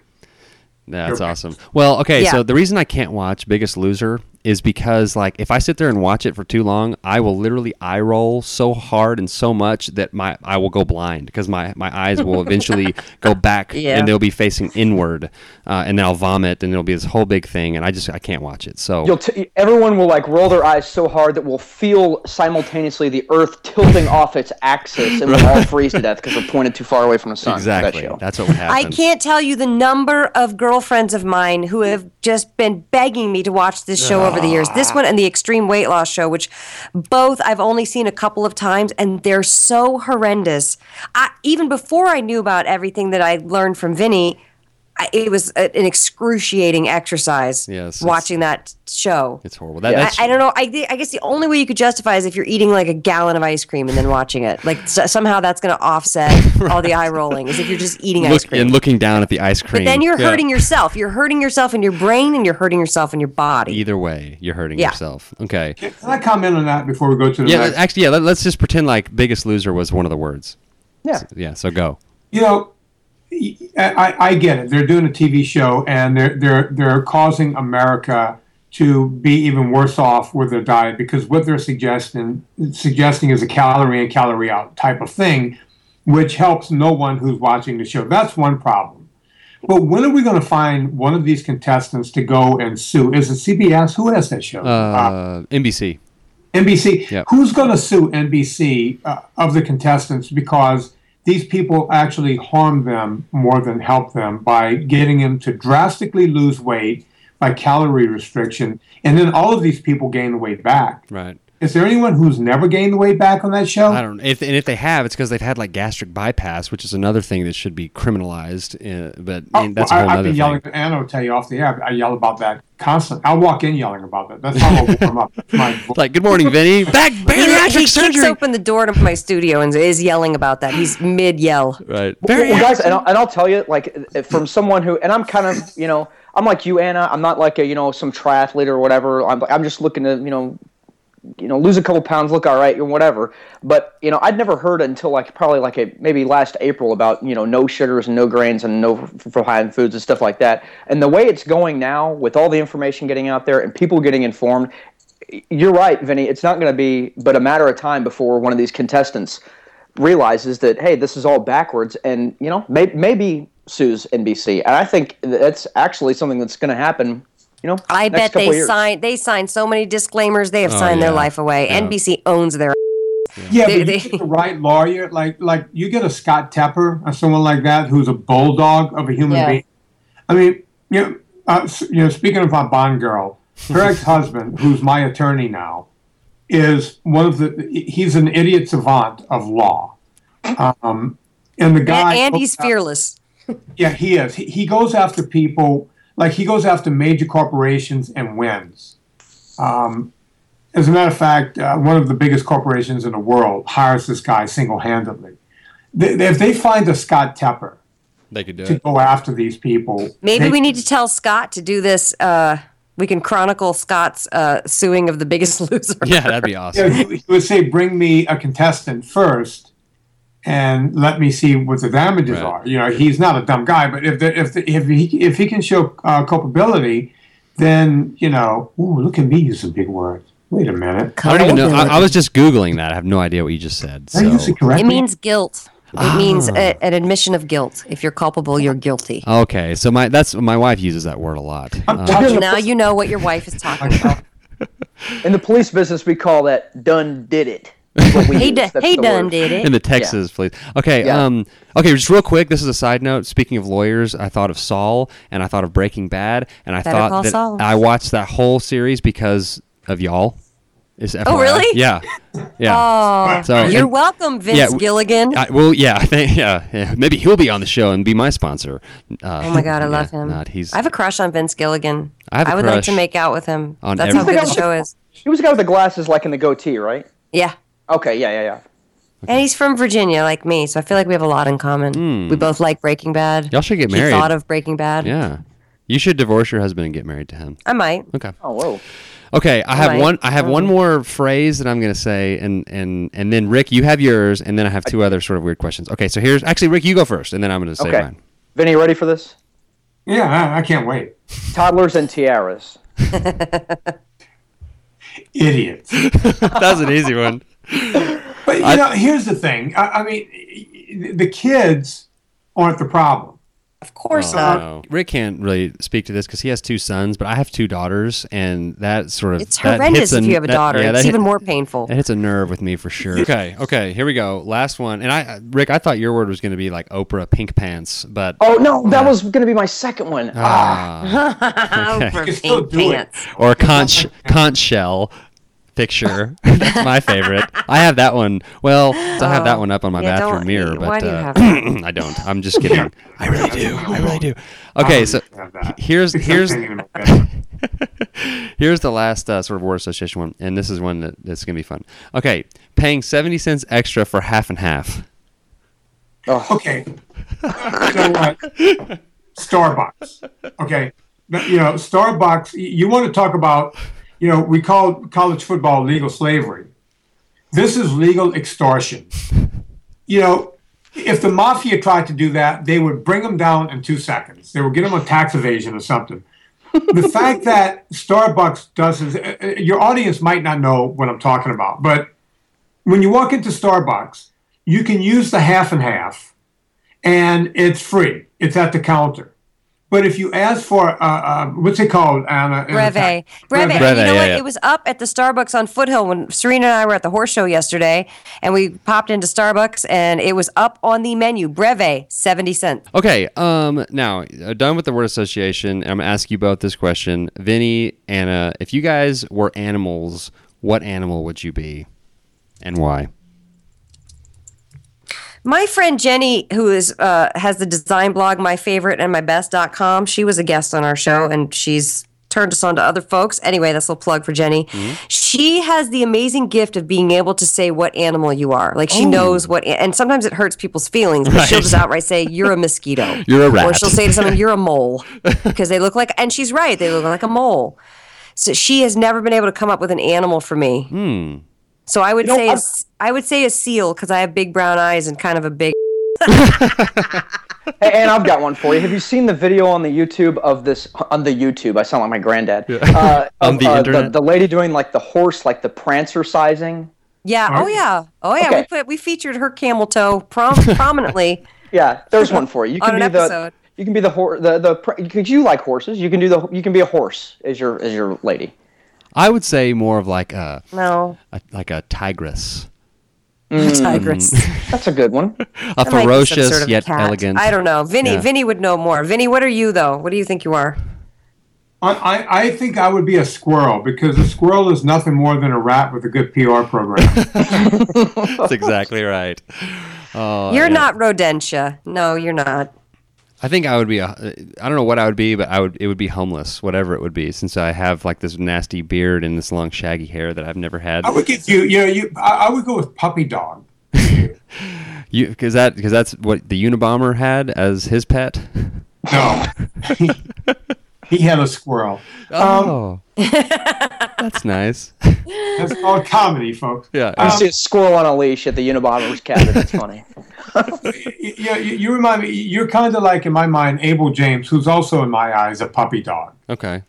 That's You're- awesome. Well, okay, Yeah. so the reason I can't watch Biggest Loser is because like if I sit there and watch it for too long, I will literally eye roll so hard and so much that my I will go blind because my my eyes will eventually <laughs> go back Yeah. and they'll be facing inward, uh, and then I'll vomit and it'll be this whole big thing, and I just I can't watch it. So You'll t- everyone will like roll their eyes so hard that we'll feel simultaneously the Earth tilting <laughs> off its axis, and we'll all freeze to death because we're pointed too far away from the sun. for that exactly, that's what would happen. I can't tell you the number of girlfriends of mine who have just been begging me to watch this show over the years. This one and the Extreme Weight Loss show, which both I've only seen a couple of times, and they're so horrendous. I, even before I knew about everything that I learned from Vinnie, it was a, an excruciating exercise Yes, watching that show. It's horrible. That, Yeah. that's, I, I don't know. I, I guess the only way you could justify is if you're eating like a gallon of ice cream and then watching it. Like s- somehow that's going to offset <laughs> all the eye rolling, is if you're just eating ice cream. and looking down at the ice cream. But then you're Yeah. hurting yourself. You're hurting yourself in your brain and you're hurting yourself in your body. Either way, you're hurting Yeah. yourself. Okay. Can I comment on that before we go to the next? Yeah, next? actually, yeah. Let, us just pretend like Biggest Loser was one of the words. Yeah. Yeah. So go. You know, I, I get it. They're doing a TV show and they're they're they're causing America to be even worse off with their diet because what they're suggesting suggesting is a calorie in calorie out type of thing, which helps no one who's watching the show. That's one problem. But when are we going to find one of these contestants to go and sue? Is it CBS? Who has that show? Uh, NBC. NBC. Yep. Who's going to sue NBC uh, of the contestants because these people actually harm them more than help them by getting them to drastically lose weight by calorie restriction, and then all of these people gain the weight back. Right. Is there anyone who's never gained the weight back on that show? I don't. If and if they have, it's because they've had like gastric bypass, which is another thing that should be criminalized. Uh, but Oh, and that's a well, whole I, I've other been yelling. thing. Anna will tell you off the air. I yell about that constantly. I'll walk in yelling about that. That's how I'll warm up. My It's <laughs> like, good morning, Vinnie. <laughs> Back He, bariatric he kicks surgery. open the door to my studio and is yelling about that. He's mid yell. Right. Well, Bariatric guys, and I'll, and I'll tell you, like, from someone who, and I'm kind of, you know, I'm like you, Anna. I'm not like a, you know, some triathlete or whatever. I'm, I'm just looking to, you know, you know, lose a couple pounds, look all right, or whatever. But you know, I'd never heard until like probably like a maybe last April about you know no sugars and no grains and no refined foods and stuff like that. And the way it's going now, with all the information getting out there and people getting informed, you're right, Vinnie. It's not going to be but a matter of time before one of these contestants realizes that hey, this is all backwards, and you know, may, maybe sues NBC. And I think that's actually something that's going to happen. You know, I next bet they years. sign they signed so many disclaimers. They have Oh, signed yeah. their life away. Yeah. NBC owns their. Yeah, They- but they- you get the right lawyer, like like you get a Scott Tepper or someone like that who's a bulldog of a human Yeah. being. I mean, you know, uh, you know, speaking of our Bond girl, her <laughs> ex-husband, who's my attorney now, is one of the. He's an idiot savant of law, um, and the guy. and he's fearless. Yeah, he is. He, he goes after people like he goes after major corporations and wins. Um, as a matter of fact, uh, one of the biggest corporations in the world hires this guy single-handedly. They, they- if they find a Scott Tepper They could do to it. go after these people, Maybe they- we need to tell Scott to do this. Uh, we can chronicle Scott's uh, suing of the Biggest <laughs> Loser. Yeah, that'd be awesome. he, he would say, "Bring me a contestant first, and let me see what the damages Right. are." You know, he's not a dumb guy, but if the, if the, if he if he can show uh, culpability, then you know, ooh, look at me using big words. Wait a minute, I don't even know. I, I was just googling that. I have no idea what you just said. Are you So. correctly? It means guilt. It Ah. means a, an admission of guilt. If you're culpable, you're guilty. Okay, so my that's my wife uses that word a lot. I'm touching- now you know what your wife is talking <laughs> about. In the police business, we call that "done did it." That's He, d- he done word. did it in the Texas, please. Okay, Yeah. um, okay, just real quick. This is a side note. Speaking of lawyers, I thought of Saul and I thought of Breaking Bad, and I Better thought that Saul. I watched that whole series because of y'all. Is FYI. Oh, really? Yeah, yeah. Oh, So- you're and- welcome, Vince Yeah, w- Gilligan. I, well, yeah, <laughs> I think, yeah, yeah. Maybe he'll be on the show and be my sponsor. Uh, oh my God, I love him. Not he's. I have a crush on Vince Gilligan. I have a would like to make out with him. on That's how good the show is. He was the guy with the glasses, like in the goatee, right? Yeah. Okay, yeah, yeah, yeah. And he's from Virginia, like me, so I feel like we have a lot in common. Hmm. We both like Breaking Bad. Y'all should get married. He married. thought of Breaking Bad. yeah, you should divorce your husband and get married to him. I might. Okay. Oh, whoa. Okay, I have Right. one. I have one more phrase that I'm going to say, and and and then Rick, you have yours, and then I have two other sort of weird questions. Okay, so here's actually Rick, you go first, and then I'm going to say Okay. mine. Vinnie, you ready for this? yeah, I, I can't wait. Toddlers and tiaras. <laughs> Idiots. <laughs> That's an easy one. <laughs> But you I- know, here's the thing. I, I mean, the kids aren't the problem. Of course Oh, not. no. Rick can't really speak to this because he has two sons, but I have two daughters, and that sort of It's that horrendous hits if you have a that- daughter. yeah, it's that even more painful. It hits a nerve with me for sure. Okay, okay, here we go. Last one, and I, Rick, I thought your word was going to be like Oprah pink pants, but Oh no, that was going to be my second one. Ah, <laughs> ah, For You pink pants. or conch conch shell picture. <laughs> That's my favorite. I have that one. Well, I have that one up on my Oh. Yeah, bathroom don't- mirror, why but do you uh, have that? <clears throat> I don't. I'm just kidding. <laughs> I really do. I really do. Okay, so Have that. here's here's thinking about that. here's the last uh, sort of word association one, and this is one that, that's gonna be fun. Okay, paying seventy cents extra for half and half. Okay. so what? Starbucks. Okay. But, You know, Starbucks, y- you want to talk about, you know, we call college football legal slavery. This is legal extortion. <laughs> You know, if the mafia tried to do that, they would bring them down in two seconds. They would get them on tax evasion or something. the <laughs> fact that Starbucks does is, uh, uh, your audience might not know what I'm talking about, but when you walk into Starbucks, you can use the half and half and it's free. It's at the counter. But if you ask for, uh, uh, what's it called, Anna? Breve. Breve. Breve, Breve, you know yeah, what? yeah. It was up at the Starbucks on Foothill when Serena and I were at the horse show yesterday, and we popped into Starbucks, and it was up on the menu. Breve, 70 cents. Okay, um, now uh, done with the word association. I'm gonna ask you both this question, Vinnie, Anna. If you guys were animals, what animal would you be, and why? My friend Jenny, who is uh, has the design blog My Favorite and My Best.com, she was a guest on our show and she's turned us on to other folks. Anyway, that's a little plug for Jenny. Mm-hmm. She has the amazing gift of being able to say what animal you are. Like she knows what, and sometimes it hurts people's feelings, but she'll Right. just outright say, You're a mosquito. <laughs> You're a rat. Or she'll say to someone, You're a mole. <laughs> Because they look like, and she's right, they look like a mole. So she has never been able to come up with an animal for me. Hmm. So I would know, say a I've- s- I would say a seal because I have big brown eyes and kind of a big. Hey, and I've got one for you. Have you seen the video on the YouTube of this on the YouTube? I sound like my granddad. Uh, <laughs> On of, the uh, internet? the, lady doing like the horse, like the prancer sizing. Yeah. Oh yeah. Oh yeah. Okay. We put we featured her camel toe prom- <laughs> prominently. Yeah, there's one for you. You <laughs> On can an be the you can be the horse the the because you like horses. You can do the you can be a horse as your as your lady. I would say more of like a, No. a like a tigress, mm. Tigress. Mm. <laughs> That's a good one. a That might be some ferocious sort of yet cat. elegant. I don't know. Vinnie. Yeah. Vinnie would know more. Vinnie, what are you though? What do you think you are? I, I, I think I would be a squirrel because a squirrel is nothing more than a rat with a good PR program. <laughs> <laughs> That's exactly right. Oh, you're yeah. not rodentia. No, you're not. I think I would be a. I don't know what I would be, but I would. It would be homeless, whatever it would be, since I have like this nasty beard and this long shaggy hair that I've never had. I would get you, you know, you, I, I would go with puppy dog. <laughs> You because that because that's what the Unabomber had as his pet. No, <laughs> <laughs> he had a squirrel. Um, oh, <laughs> that's nice. That's called comedy, folks. Yeah. You um, see a squirrel on a leash at the Unabomber's cabin. That's funny. <laughs> You, you, you remind me. You're kind of like, in my mind, Abel James, who's also in my eyes a puppy dog. Okay.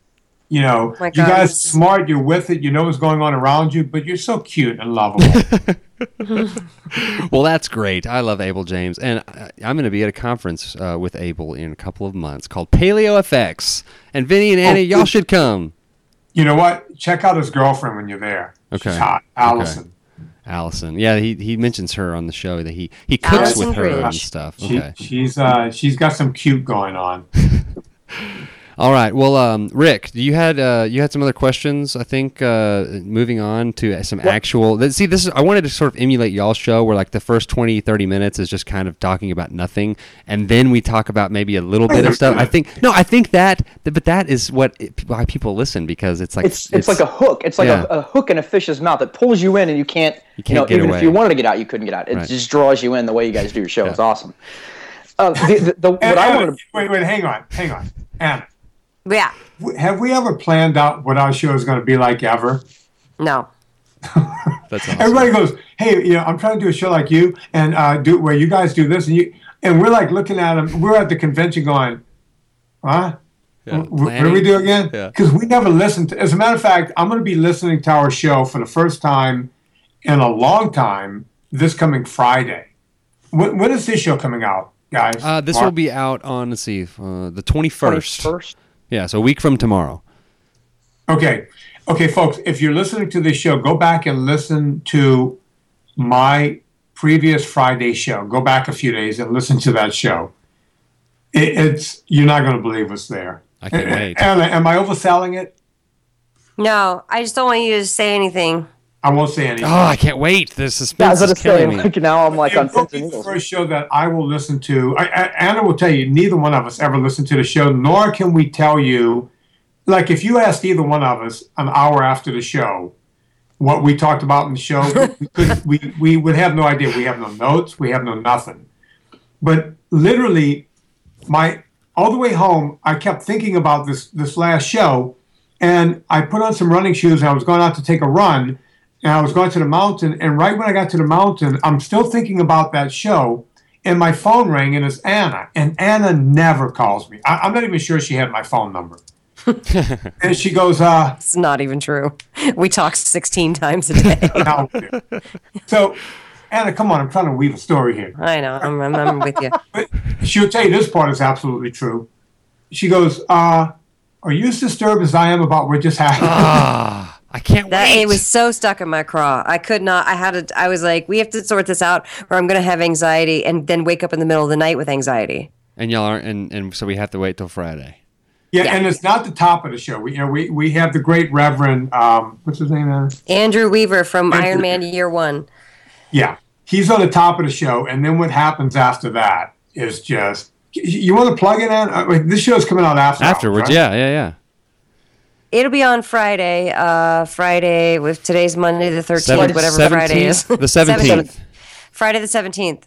You know, My you guys are smart. You're with it. You know what's going on around you, but you're so cute and lovable. <laughs> <laughs> Well, that's great. I love Abel James, and I- I'm going to be at a conference uh, with Abel in a couple of months called Paleo FX. And Vinnie and Annie, y'all should come. you know what? Check out his girlfriend when you're there. Okay. She's hot, Allison. Allison, yeah, he, he mentions her on the show that he he cooks Allison with her and Bridge. stuff. She, she's uh, she's got some cute going on. <laughs> All right. Well, um, Rick, you had uh, you had some other questions. I think uh, moving on to some actual. th- See, this is I wanted to sort of emulate y'all's show where like the first 20, 30 minutes is just kind of talking about nothing, and then we talk about maybe a little bit of stuff. I think no, I think that, but that is what it, why people listen because it's like It's it's like a hook. It's like Yeah. a, a hook in a fish's mouth that pulls you in, and you can't. You, can't know, get even away. if you wanted to get out, you couldn't get out. It Right. just draws you in the way you guys do your show. It's awesome. Uh, the, the, the, <laughs> what I Anna, wanted to wait, wait, hang on, hang on. Anna, yeah. Have we ever planned out what our show is going to be like ever? No. <laughs> That's awesome. Everybody goes, hey, you know, I'm trying to do a show like you, and uh, do where you guys do this, and you, and we're like looking at them. We're at the convention going, huh? Yeah, what do we do again? Because yeah. we never listened. to. As a matter of fact, I'm going to be listening to our show for the first time in a long time this coming Friday. when, when is this show coming out, guys? Uh, this Mark? will be out on let's see, uh, the 21st. 21st. Yeah, so a week from tomorrow. Okay. Okay, folks, if you're listening to this show, go back and listen to my previous Friday show. Go back a few days and listen to that show. It, it's you're not going to believe what's there. I can't eh, eh, wait. Anna, am I overselling it? No. I just don't want you to say anything. I won't say anything. Oh, I can't wait. The suspense was going is to say, killing me. like, now I'm like on it will pins the first show that I will listen to. I, I, Anna will tell you, neither one of us ever listened to the show, nor can we tell you. Like, if you asked either one of us an hour after the show what we talked about in the show, we, <laughs> could, we, we would have no idea. We have no notes, we have no nothing. But literally, my all the way home, I kept thinking about this this last show, and I put on some running shoes and I was going out to take a run, and I was going to the mountain. And right when I got to the mountain, I'm still thinking about that show, and my phone rang, and it's Anna, and Anna never calls me. I, I'm not even sure she had my phone number. <laughs> and she goes, uh, It's not even true. We talk 16 times a day. <laughs> so Anna, come on, I'm trying to weave a story here. I know. I'm, I'm, I'm with you. <laughs> she'll tell you this part is absolutely true. She goes, uh, "Are you as disturbed as I am about what just happened?" I can't That wait. it was so stuck in my craw. I could not. I had to. I was like, we have to sort this out, or I'm going to have anxiety, and then wake up in the middle of the night with anxiety. and y'all aren't, and, and so we have to wait till Friday. Yeah, Yeah. and it's not the top of the show. We, you know, we, we have the great Reverend, um, what's his name? Anna? Andrew Weaver from Andrew Iron Man Year One. Yeah, he's on the top of the show, and then what happens after that is just. You want to plug it in? Uh, wait, this show's coming out after Afterwards, right? yeah, yeah, yeah. It'll be on Friday. Uh, Friday with today's Monday the thirteenth, Seven- whatever Friday is. The <laughs> 17th. Friday the seventeenth.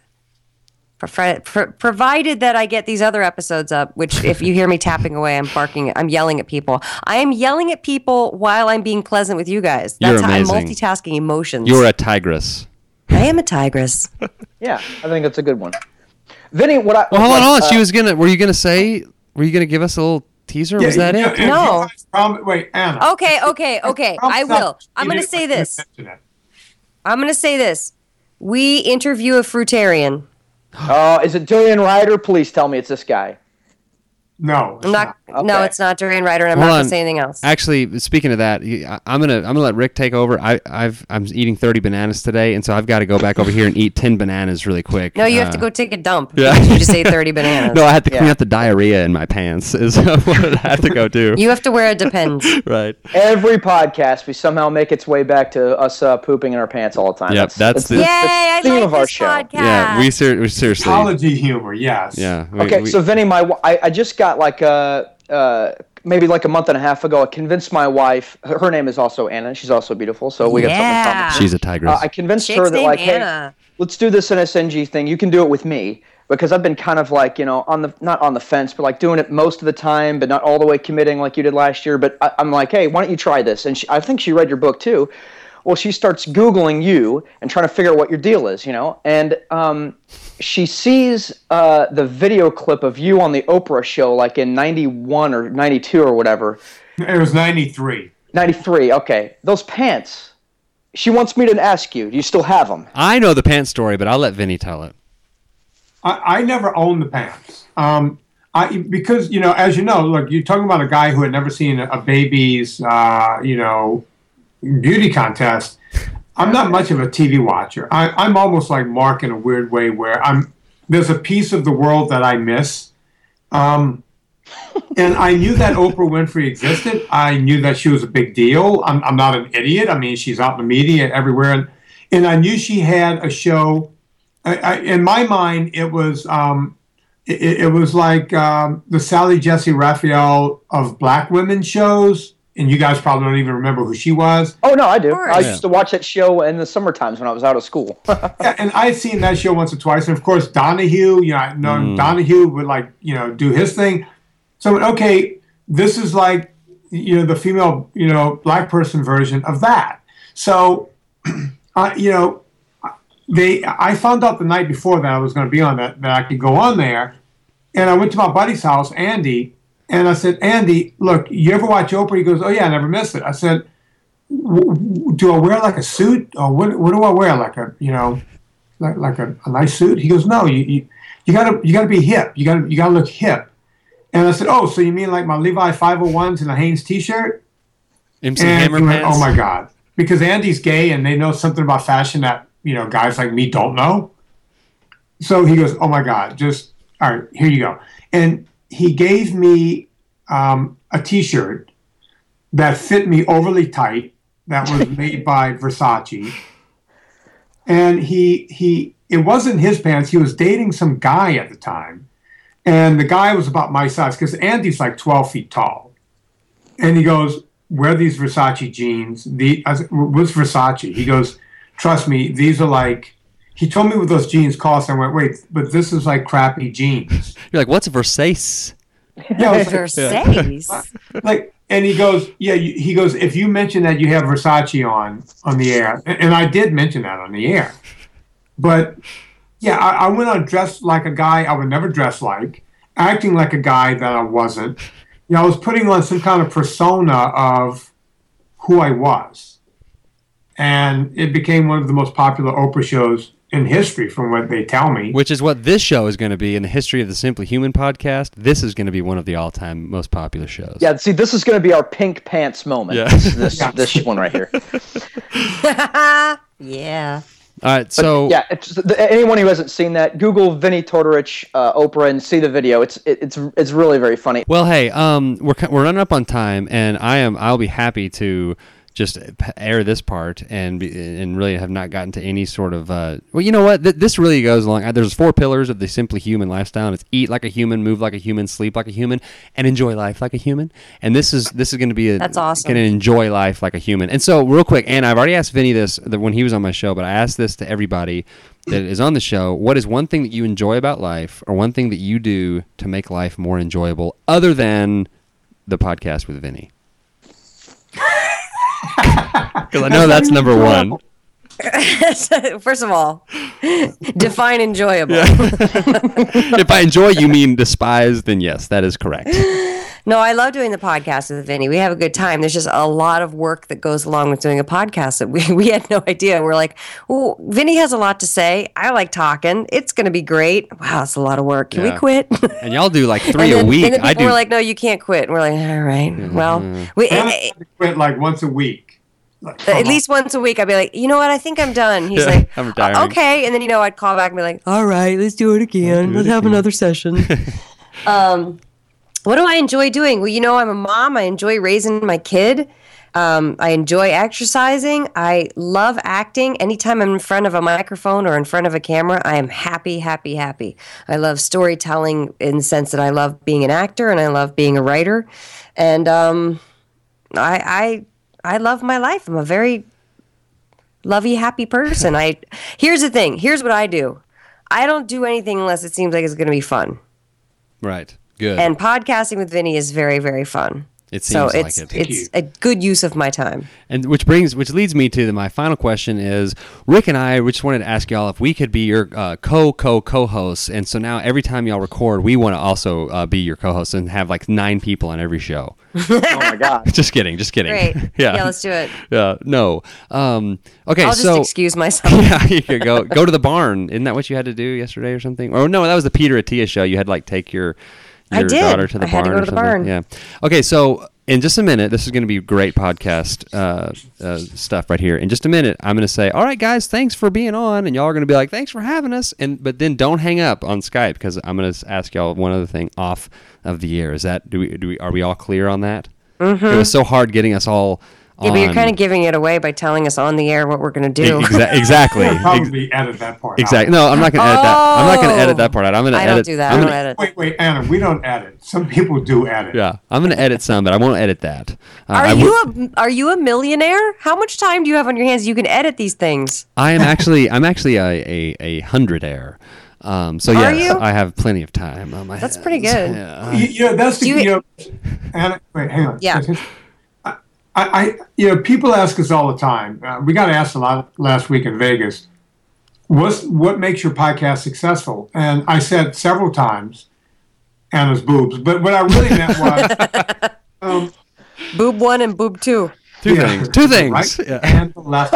provided that I get these other episodes up, which if you hear me tapping away, I'm barking, I'm yelling at people. I am yelling at people while I'm being pleasant with you guys. You're That's how I'm amazing. multitasking emotions. You're a tigress. I am a tigress. <laughs> Yeah, I think that's a good one. Vinnie, what I Well, hold on, hold on. uh, She was gonna. Were you gonna say? Were you gonna give us a little teaser? Yeah, was that yeah, it? if No. prom- wait, Anna. Okay, okay, okay. I will. I'm going to say this. I'm going to say this. We interview a fruitarian. <gasps> Uh, is it Julian Ryder? Please tell me it's this guy. No, it's I'm not. not. No, it's not Durianrider, and I'm Hold not going to say anything else. Actually, speaking of that, I- I'm gonna I'm gonna let Rick take over. I I've I'm eating 30 bananas today, and so I've got to go back over here and eat 10 bananas really quick. no, you have Uh, to go take a dump. yeah. because You just ate 30 bananas. <laughs> No, I had to clean Yeah. up the diarrhea in my pants. <laughs> Is what I have to go do. You have to wear a depends. <laughs> right. Every podcast, we somehow make its way back to us uh, pooping in our pants all the time. Yep, that's the- Yay! I theme like of our this show. podcast. Yeah, we, ser- we seriously. Psychology humor, yes. Yeah. we- Okay, we- so Vinnie, my w- I, I just got like a uh, maybe like a month and a half ago. I convinced my wife. Her, her name is also Anna. She's also beautiful. So we got something in Yeah. common. she's a tigress. Uh, I convinced Chick's her that named like, hey, Anna. let's do this NSNG thing. You can do it with me because I've been kind of like you know on the not on the fence, but like doing it most of the time, but not all the way committing like you did last year. But I, I'm like, hey, why don't you try this? And she, I think she read your book too. Well, she starts googling you and trying to figure out what your deal is, you know, and um, she sees uh, the video clip of you on the Oprah show, like in '91 or '92 or whatever. It was 93. 93. Okay, those pants. She wants me to ask you. Do you still have them? I know the pants story, but I'll let Vinnie tell it. I, I never owned the pants. Um, I because you know, as you know, look, you're talking about a guy who had never seen a, a baby's, uh, you know, beauty contest. I'm not much of a TV watcher. I, I'm almost like Mark in a weird way, where I'm there's a piece of the world that I miss. Um, <laughs> and I knew that Oprah Winfrey existed. I knew that she was a big deal. I'm, I'm not an idiot. I mean, she's out in the media everywhere, and and I knew she had a show. I, I, in my mind, it was um, it, it was like um, the Sally Jessy Raphael of black women shows, and you guys probably don't even remember who she was. Oh no, I do. I Yeah. used to watch that show in the summer times when I was out of school. <laughs> Yeah, and I'd seen that show once or twice, and of course Donahue. You know, I know Donahue would like you know do his thing. So okay, this is like you know the female you know black person version of that. So, <clears throat> uh, you know, they I found out the night before that I was going to be on that that I could go on there, and I went to my buddy's house, Andy, and I said, Andy, look, you ever watch Oprah? He goes, Oh yeah, I never miss it. I said, "W- w- Do I wear like a suit, or what? What do I wear? Like a you know, like like a, a nice suit? He goes, No, you, you you gotta you gotta be hip. You gotta you gotta look hip. And I said, Oh, so you mean like my Levi 501s and a Hanes T-shirt? MC And Hammer went, pants. oh my god, because Andy's gay and they know something about fashion that you know guys like me don't know. So he goes, oh my god, just all right, here you go. And he gave me um, a T-shirt that fit me overly tight. That was <laughs> made by Versace, and he he it wasn't his pants. He was dating some guy at the time, and the guy was about my size because Andy's like twelve feet tall and he goes, "Wear these Versace jeans." The I said, Versace? He goes, "Trust me, these are like." He told me what those jeans cost. I went, "Wait, but this is like crappy jeans." <laughs> You're like, what's Versace? Yeah, like, Versace. <laughs> like, and he goes, "Yeah." He goes, "If you mention that you have Versace on on the air," and, and I did mention that on the air, but yeah, I, I went on dressed like a guy I would never dress like, acting like a guy that I wasn't. You know, I was putting on some kind of persona of who I was, and it became one of the most popular Oprah shows in history, from what they tell me. Which is what this show is going to be in the history of the Simply Human podcast. This is going to be one of the all-time most popular shows. yeah, see, this is going to be our pink pants moment. Yeah. This, this, Yeah. <laughs> this one right here. <laughs> yeah. All right, so yeah, it's the, anyone who hasn't seen that, Google Vinnie Tortorich, uh, Oprah, and see the video. It's it, it's it's really very funny. Well, hey, um, we're we're running up on time, and I am I'll be happy to just air this part and be, and really have not gotten to any sort of uh, well, you know what? Th- this really goes along. uh, There's four pillars of the simply human lifestyle. And it's eat like a human, move like a human, sleep like a human, and enjoy life like a human. And this is this is going to be a That's awesome. Going to enjoy life like a human. And so, real quick, and I've already asked Vinnie this when he was on my show, but I asked this to everybody that is on the show. What is one thing that you enjoy about life, or one thing that you do to make life more enjoyable, other than the podcast with Vinnie? Because I know that's number one. <laughs> First of all, define enjoyable. <laughs> if I enjoy, you mean despise, then yes, that is correct. No, I love doing the podcast with Vinnie. We have a good time. There's just a lot of work that goes along with doing a podcast that we, <laughs> we had no idea. We're like, well, Vinnie has a lot to say. I like talking. It's going to be great. Wow, it's a lot of work. Can Yeah. we quit? And y'all do like three and then, a week. And then I people do. were like, no, you can't quit. And we're like, all right. Well, we, And eh, I quit like once a week. At least once a week, I'd be like, you know what? I think I'm done. He's Yeah, like, I'm retiring. "Uh, okay. And then, you know, I'd call back and be like, all right, let's do it again. Let's have another session. <laughs> um, what do I enjoy doing? Well, you know, I'm a mom. I enjoy raising my kid. Um, I enjoy exercising. I love acting. Anytime I'm in front of a microphone or in front of a camera, I am happy, happy, happy. I love storytelling in the sense that I love being an actor and I love being a writer. And um, I, I, I love my life. I'm a very lovey, happy person. I here's the thing. Here's what I do. I don't do anything unless it seems like it's going to be fun. right. Good. And podcasting with Vinnie is very, very fun. It so seems like it's it. Thank it's a good use of my time. And which brings, which leads me to the, my final question is, Rick and I, we just wanted to ask y'all if we could be your uh, co co co hosts. And so now every time y'all record, we want to also uh, be your co hosts and have like nine people on every show. <laughs> Oh my god. <laughs> just kidding, just kidding. Great. <laughs> yeah. yeah, let's do it. Yeah, no. Um, okay, I'll just so excuse myself. yeah, you could go go to the barn. Isn't that what you had to do yesterday or something? Or no, that was the Peter Attia show. You had to like take your I your did. daughter to the I had to go to the barn. Yeah. Okay, so in just a minute, this is going to be great podcast uh, uh, stuff right here. In just a minute, I'm going to say, "All right, guys, thanks for being on," and y'all are going to be like, "Thanks for having us." And but then don't hang up on Skype because I'm going to ask y'all one other thing off of the air. Is that do we do we are we all clear on that? Mm-hmm. It was so hard getting us all. Yeah, but you're kind of giving it away by telling us on the air what we're going to do. Exa- <laughs> exactly. I'll probably edit that part. out. Exactly. No, I'm not going to edit that. I'm not going to edit that part out. I'm going to I edit. don't do that. I'm I gonna, don't edit. Wait, wait, Anna, we don't edit. Some people do edit. Yeah, I'm going to edit some, but I won't edit that. Uh, Are I you would- a are you a millionaire? How much time do you have on your hands? You can edit these things. I am actually. I'm actually a a, a hundred air. Um, so yes. I have plenty of time on my That's hands. pretty good. Yeah. You, you know, that's the Do you- you know, Anna, wait, hang on. Yeah. I, I, you know, people ask us all the time. Uh, we got asked a lot last week in Vegas. What's what makes your podcast successful? And I said several times, Anna's boobs. But what I really meant was, <laughs> um, Boob one and boob two. Two yeah, things. Two things. Right Yeah. and the left.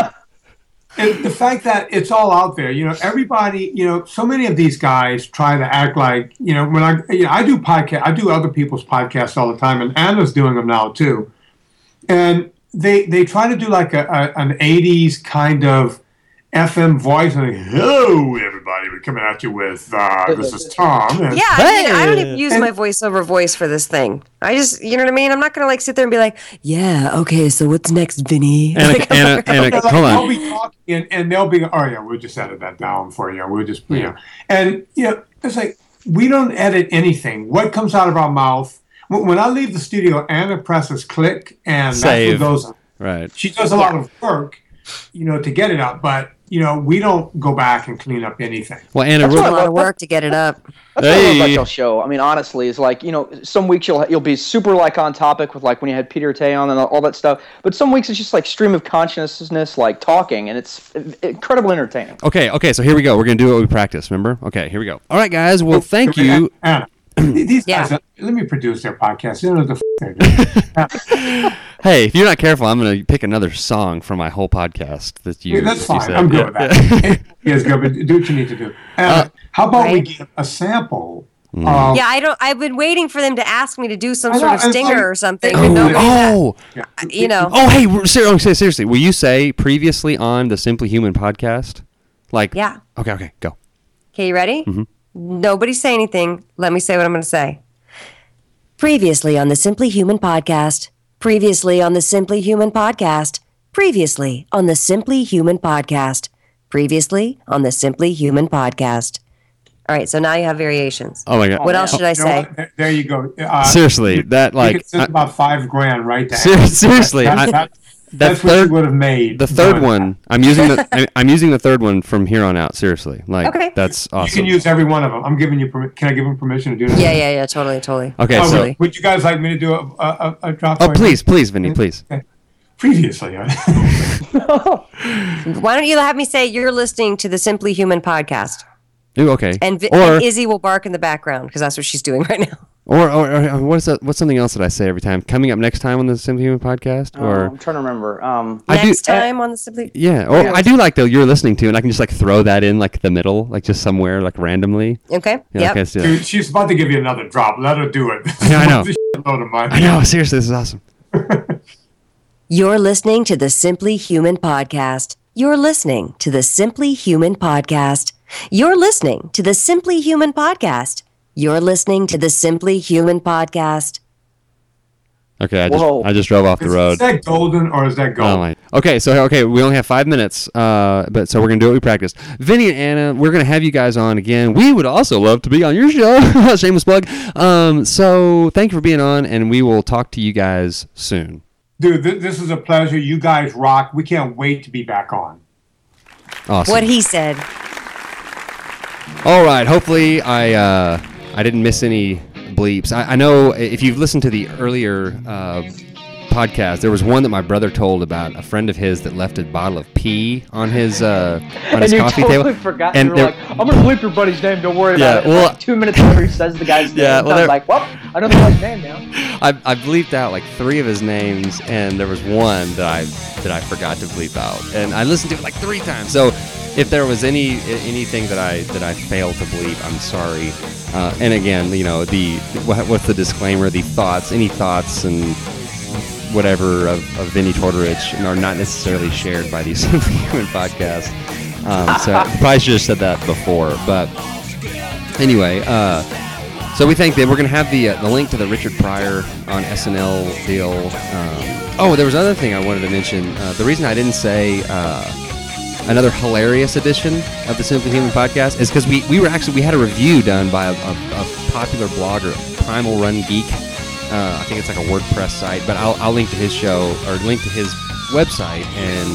And the fact that it's all out there, you know, everybody, you know, so many of these guys try to act like, you know, when I, you know, I do podcast, I do other people's podcasts all the time, and Anna's doing them now too. And they they try to do like a, a an '80s kind of FM voice, and like, hello everybody, we're coming at you with uh, this is Tom. And, Yeah, I, mean, I don't even use And- my voiceover voice for this thing. I just, you know what I mean? I'm not gonna like sit there and be like, yeah, okay, so what's next, Vinnie? And, Like, I'm Anna, not gonna- Anna, Like, hold I'll on. be talking, and, and they'll be, oh yeah, we'll just edit that down for you. We'll just, you know, and you know, it's like we don't edit anything. What comes out of our mouth when, when I leave the studio, Anna presses click, and Save. that's what goes. Right. She does a lot of work, you know, to get it up, but you know, we don't go back and clean up anything. Well, Anna, That's real- a lot of work to get it up. That's what I love about your show. I mean, honestly, is like you know, some weeks you'll you'll be super like on topic with like when you had Peter Attia on and all that stuff. But some weeks it's just like stream of consciousness, like talking, and it's incredibly entertaining. okay, okay. So here we go. We're gonna do what we practice. Remember? Okay, here we go. All right, guys. Well, thank you. Anna. These Yeah. guys, let me produce their podcast. You know the f- they're doing. <laughs> Hey, if you're not careful, I'm gonna pick another song from my whole podcast that you. That's that you fine. said. I'm good Yeah, with yeah. that. yes, good. But do what you need to do. Uh, how about we right. get a sample? Mm. Of, Yeah, I don't. I've been waiting for them to ask me to do some I sort of stinger like- or something. Oh, but nobody- Oh, you know. oh, hey, we're- ser- oh, ser- seriously, will you say previously on the Simply Human podcast? Like Yeah. Okay, okay, go. Okay, you ready? Mm-hmm. Nobody say anything. Let me say what I'm going to say. Previously on the Simply Human podcast. Previously on the Simply Human podcast. Previously on the Simply Human podcast. Previously on the Simply Human podcast. All right, so now you have variations. Oh my god. What else should I You know say? There, there you go. Uh, Seriously, that like could send I- about five grand right to Ser- seriously, That- I- that- the that's what third- you would have made. the third doing one, I'm using the <laughs> I, I'm using the third one from here on out. Seriously, like Okay. that's awesome. You can use every one of them. I'm giving you. permi- Can I give him permission to do that? Yeah, yeah, yeah, totally, totally. Okay, Oh, so would, would you guys like me to do a, a, a, a drop? oh for you? please, please, Vinnie, mm-hmm. please. Previously, no. <laughs> Why don't you have me say you're listening to the Simply Human podcast, Ooh, okay. and, Vi- or, and Izzy will bark in the background because that's what she's doing right now. Or or or what is that? What's something else that I say every time? Coming up next time on the Simply Human podcast, Oh, or I'm trying to remember. Um, I do- Next time on the Simply. yeah, or I do like the you're listening to, and I can just like throw that in like the middle, like just somewhere like randomly. Okay. Yeah, yep. okay, let's do that. Dude, she's about to give you another drop. Let her do it. <laughs> I know, I know. Load of money. I know, seriously, this is awesome. <laughs> You're listening to the Simply Human podcast. You're listening to the Simply Human podcast. You're listening to the Simply Human podcast. You're listening to the Simply Human podcast. Okay, I just Whoa. I just drove off the Is, road. is that golden or is that gold? Oh my. Okay, so okay, we only have five minutes, uh, but so we're gonna do what we practiced. Vinnie and Anna, we're gonna have you guys on again. We would also love to be on your show. <laughs> Shameless plug. Um, so thank you for being on, and we will talk to you guys soon. Dude, th- this is a pleasure. You guys rock. We can't wait to be back on. Awesome. What he said. All right. Hopefully, I uh, I didn't miss any bleeps. I, I know if you've listened to the earlier uh, podcast, there was one that my brother told about a friend of his that left a bottle of pee on his uh, <laughs> on his coffee totally table. forgot. And you were like, "I'm gonna bleep your buddy's name. Don't worry Yeah, about it." Well- like two minutes later, he says the guy's <laughs> name. Yeah, and well, I was there- like, "Well, I know the guy's name now." I, I bleeped out like three of his names, and there was one that I that I forgot to bleep out, and I listened to it like three times. So, if there was any anything that I that I failed to bleep, I'm sorry. Uh, and again, you know, the what's the disclaimer? The thoughts, any thoughts, and whatever of, of Vinnie Tortorich are not necessarily shared by the <laughs> Simply Human podcast. Um, so I <laughs> probably should have said that before, but anyway. Uh, so we think that we're going to have the uh, the link to the Richard Pryor on SNL deal. Um, oh, there was another thing I wanted to mention. Uh, the reason I didn't say uh, another hilarious edition of the Simply Human podcast is because we, we were actually we had a review done by a, a, a popular blogger, Primal Run Geek. Uh, I think it's like a WordPress site, but I'll, I'll link to his show or link to his website and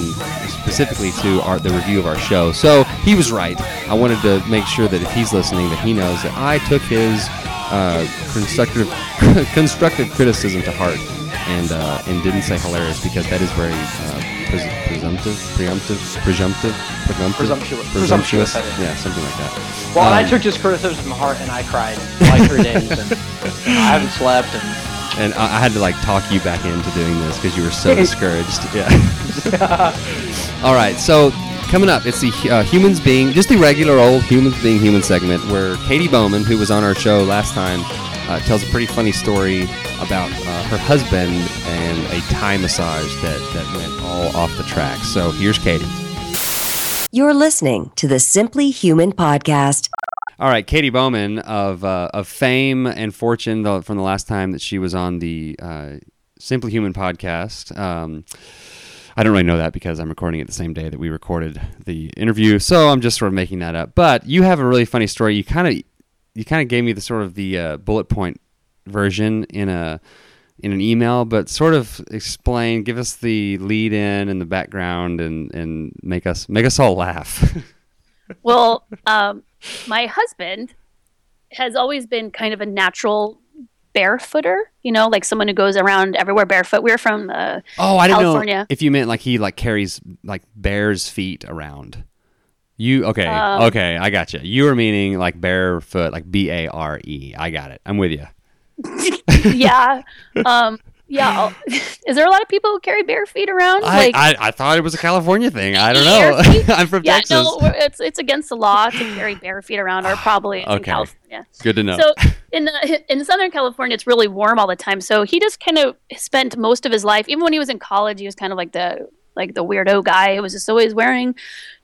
specifically to our, the review of our show. So he was right. I wanted to make sure that if he's listening, that he knows that I took his uh, constructive <laughs> constructive criticism to heart and uh, and didn't say hilarious because that is very uh, pres- presumptive, preemptive, presumptive, presumptive, Presumptuous. presumptuous. Yeah, something like that. Well, and I Um, took his criticism to my heart, and I cried like three days, and I haven't slept, and And I, I had to like talk you back into doing this because you were so <laughs> discouraged. Yeah. <laughs> All right. So coming up, it's the uh, humans being just the regular old humans being human segment where Katy Bowman, who was on our show last time, uh, tells a pretty funny story about uh, her husband and a Thai massage that that went all off the track. So here's Katy. You're listening to the Simply Human podcast. All right, Katy Bowman of uh, of fame and fortune the, from the last time that she was on the uh, Simply Human podcast. Um, I don't really know that because I'm recording it the same day that we recorded the interview, so I'm just sort of making that up. But you have a really funny story. You kind of you kind of gave me the sort of the uh, bullet point version in a in an email, but sort of explain, give us the lead in and the background, and and make us make us all laugh. <laughs> Well, um, my husband has always been kind of a natural barefooter, you know, like someone who goes around everywhere barefoot. We're from uh, Oh, I didn't know if you meant like he like carries like bear's feet around. You okay? Um, okay, I got you. You were meaning like barefoot, like B A R E. I got it. I'm with you. <laughs> yeah, um, yeah. I'll- <laughs> Is there a lot of people who carry bare feet around? I, like, I, I thought it was a California thing. I don't know. <laughs> I'm from yeah, Texas. no, it's it's against the law to carry bare feet around, or probably in Okay. California. Good to know. So in the, in Southern California, it's really warm all the time. So he just kind of spent most of his life, even when he was in college, he was kind of like the like the weirdo guy who was just always wearing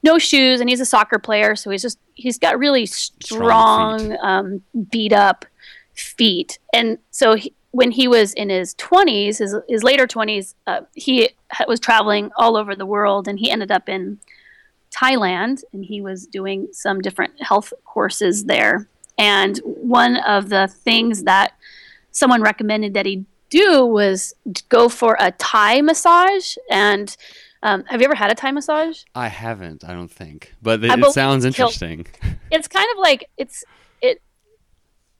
no shoes, and he's a soccer player, so he's just he's got really Strong strong, um, beat up feet, and so he, when he was in his 20s, his, his later 20s, uh, he ha- was traveling all over the world and he ended up in Thailand and he was doing some different health courses there. And one of the things that someone recommended that he do was go for a Thai massage. And um, have you ever had a Thai massage? I haven't, I don't think, but it, it sounds interesting. <laughs> it's kind of like it's it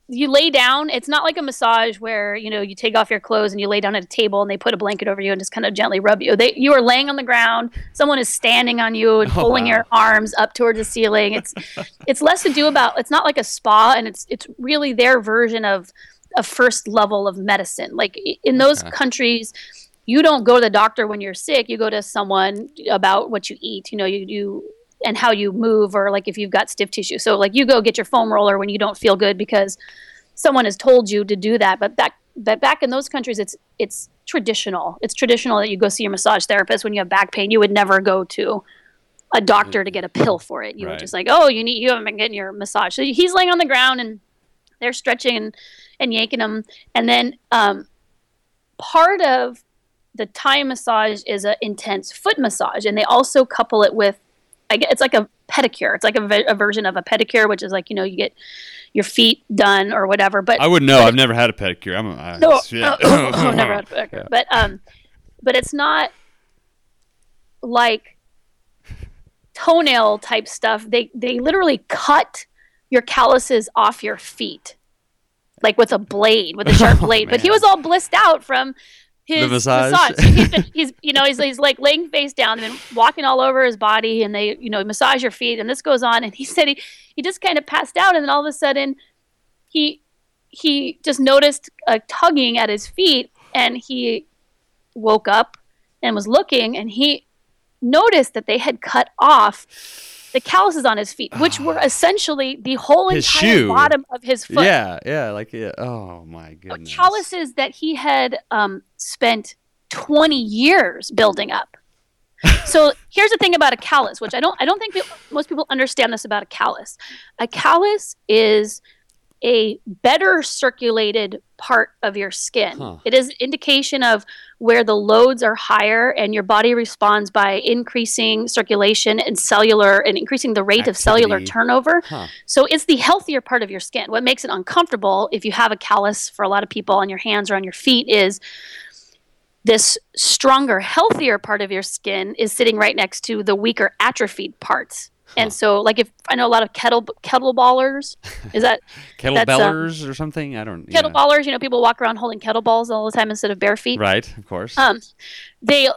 you lay down it's not like a massage where you know you take off your clothes and you lay down at a table and they put a blanket over you and just kind of gently rub you they you are laying on the ground someone is standing on you and Oh, pulling wow. your arms up towards the ceiling it's <laughs> it's less to do about it's not like a spa and it's it's really their version of a first level of medicine. Like in those Okay. countries you don't go to the doctor when you're sick. You go to someone about what you eat you know you you and how you move or like if you've got stiff tissue. So like you go get your foam roller when you don't feel good because someone has told you to do that. But back but back in those countries it's it's traditional. It's traditional that you go see your massage therapist when you have back pain. You would never go to a doctor to get a pill for it. You Right. would just like oh you need you haven't been getting your massage. So he's laying on the ground and they're stretching and, and yanking him and then um, part of the Thai massage is an intense foot massage, and they also couple it with, I get it's like a pedicure. It's like a, ve- a version of a pedicure, which is like you know you get your feet done or whatever. But I wouldn't know. I've never had a pedicure. I'm a, I, no, yeah. <coughs> oh, oh, never had a pedicure. But um, but it's not like toenail type stuff. They they literally cut your calluses off your feet, like with a blade, with a sharp <laughs> Oh, blade. but he was all blissed out from his massage? He's, been, he's you know he's, he's like laying face down and then walking all over his body, and they you know massage your feet, and this goes on. And he said he he just kind of passed out, and then all of a sudden he he just noticed a tugging at his feet and he woke up and was looking and he noticed that they had cut off the calluses on his feet which were essentially the whole His entire shoe. bottom of his foot Yeah, yeah, like yeah. Oh my goodness. calluses that he had um, spent 20 years building up <laughs> so here's the thing about a callus which i don't i don't think people, most people understand this about a callus a callus is a better circulated part of your skin Huh. it is indication of where the loads are higher and your body responds by increasing circulation and cellular and increasing the rate of cellular turnover Huh. so it's the healthier part of your skin. What makes it uncomfortable if you have a callus for a lot of people on your hands or on your feet is this stronger, healthier part of your skin is sitting right next to the weaker, atrophied parts. And so, like, if I know a lot of kettle kettleballers, is that <laughs> Kettlebellers or something? I don't. yeah. kettleballers? You know, people walk around holding kettlebells all the time instead of bare feet. Right, of course. Um, they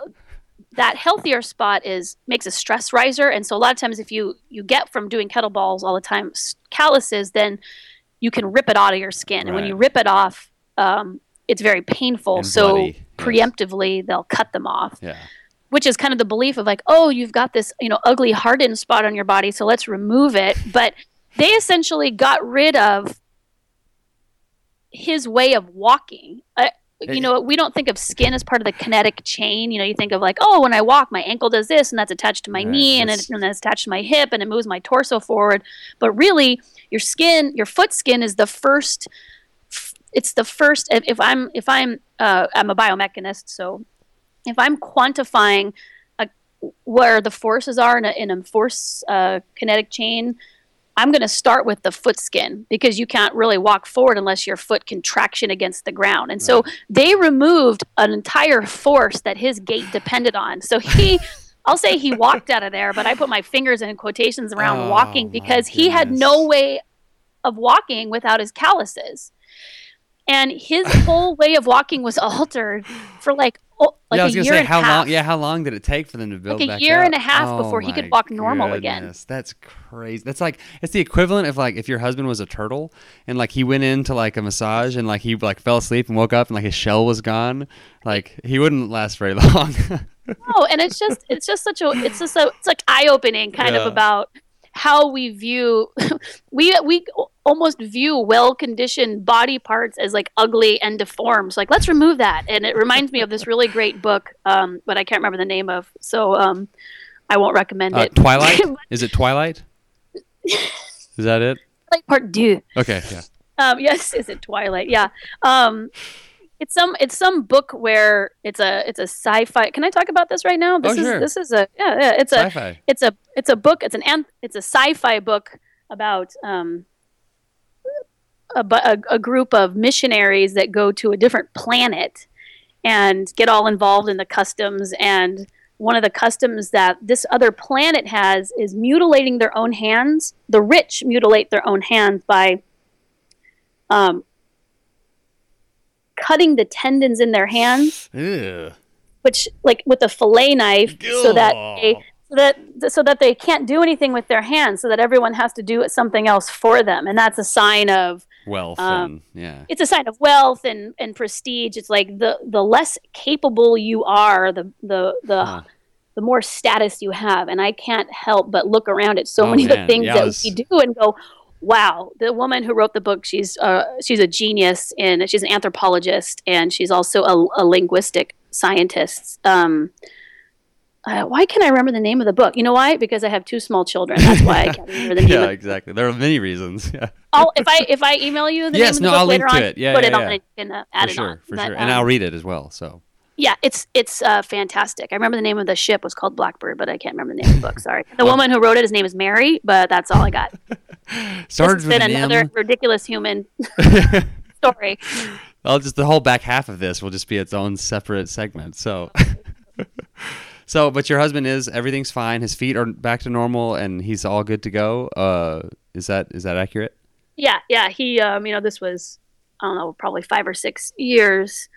that healthier spot is makes a stress riser, and so a lot of times if you you get from doing kettleballs all the time calluses, then you can rip it out of your skin, and when you rip it off, um, it's very painful. And so bloody, yes. preemptively, they'll cut them off, yeah. Which is kind of the belief of like, oh, you've got this you know ugly hardened spot on your body, so let's remove it. But they essentially got rid of his way of walking. Uh, you know, we don't think of skin as part of the kinetic chain. You know, you think of like, oh, when I walk, my ankle does this, and that's attached to my Right, knee, and, it, that's- and that's attached to my hip, and it moves my torso forward. But really, your skin, your foot skin, is the first. It's the first. If, if I'm, if I'm, uh, I'm a biomechanist, so if I'm quantifying a, where the forces are in a, in a force uh, kinetic chain, I'm going to start with the foot skin because you can't really walk forward unless your foot can traction against the ground. And so they removed an entire force that his gait depended on. So he, <laughs> I'll say he walked out of there, but I put my fingers in quotations around Oh, walking because he had no way of walking without his calluses. And his <laughs> whole way of walking was altered for like, oh, like yeah, I was gonna say how long? Yeah, how long did it take for them to build Like a year up? and a half Oh before he could walk normal again. That's crazy. That's like it's the equivalent of like if your husband was a turtle and like he went into like a massage and like he like fell asleep and woke up and like his shell was gone. Like he wouldn't last very <laughs> long. No, and it's just it's just such a it's just a it's like eye opening kind Yeah. of about how we view <laughs> we we almost view well conditioned body parts as like ugly and deformed. So like let's remove that. And it reminds me of this really great book, um, but I can't remember the name of. So um, I won't recommend Uh, it. Twilight? <laughs> Is it Twilight? Is that it? Twilight Part Two. Okay, yeah. Um, yes, is it Twilight? Yeah. Um, it's some it's some book where it's a it's a sci-fi. Can I talk about this right now? This Oh, is sure. this is a yeah, yeah it's a Sci-fi. it's a it's a book. It's an anth- it's a sci-fi book about um a, a, a group of missionaries that go to a different planet and get all involved in the customs and one of the customs that this other planet has is mutilating their own hands. The rich mutilate their own hands by um, cutting the tendons in their hands Ew. which like with a fillet knife so that they so that so that they can't do anything with their hands so that everyone has to do something else for them and that's a sign of Wealth Um, and yeah. it's a sign of wealth and, and prestige it's like the the less capable you are the the the Huh. the more status you have and i can't help but look around at so Oh, many of the things Yeah, that was- we do and go wow the woman who wrote the book she's uh, she's a genius and she's an anthropologist and she's also a, a linguistic scientist um, uh, why can't I remember the name of the book? You know why? Because I have two small children. That's why I can't <laughs> remember the name. Yeah, exactly. There are many reasons. Yeah. I'll, if I if I email you the Yes, name of no, the book I'll later on, it. Yeah, put yeah, it on yeah. and you can uh, add for it sure, on. for But, sure. And um, I'll read it as well. So yeah, it's it's uh, fantastic. I remember the name of the ship was called Blackbird, but I can't remember the name of the book. <laughs> Sorry. The woman who wrote it, his name is Mary, but that's all I got. <laughs> started this with has an been another M. ridiculous human <laughs> story. Well, just the whole back half of this will just be its own separate segment. So, so, but your husband is everything's fine. His feet are back to normal, and he's all good to go. Uh, is that is that accurate? Yeah, yeah. He, um, you know, this was I don't know, probably five or six years.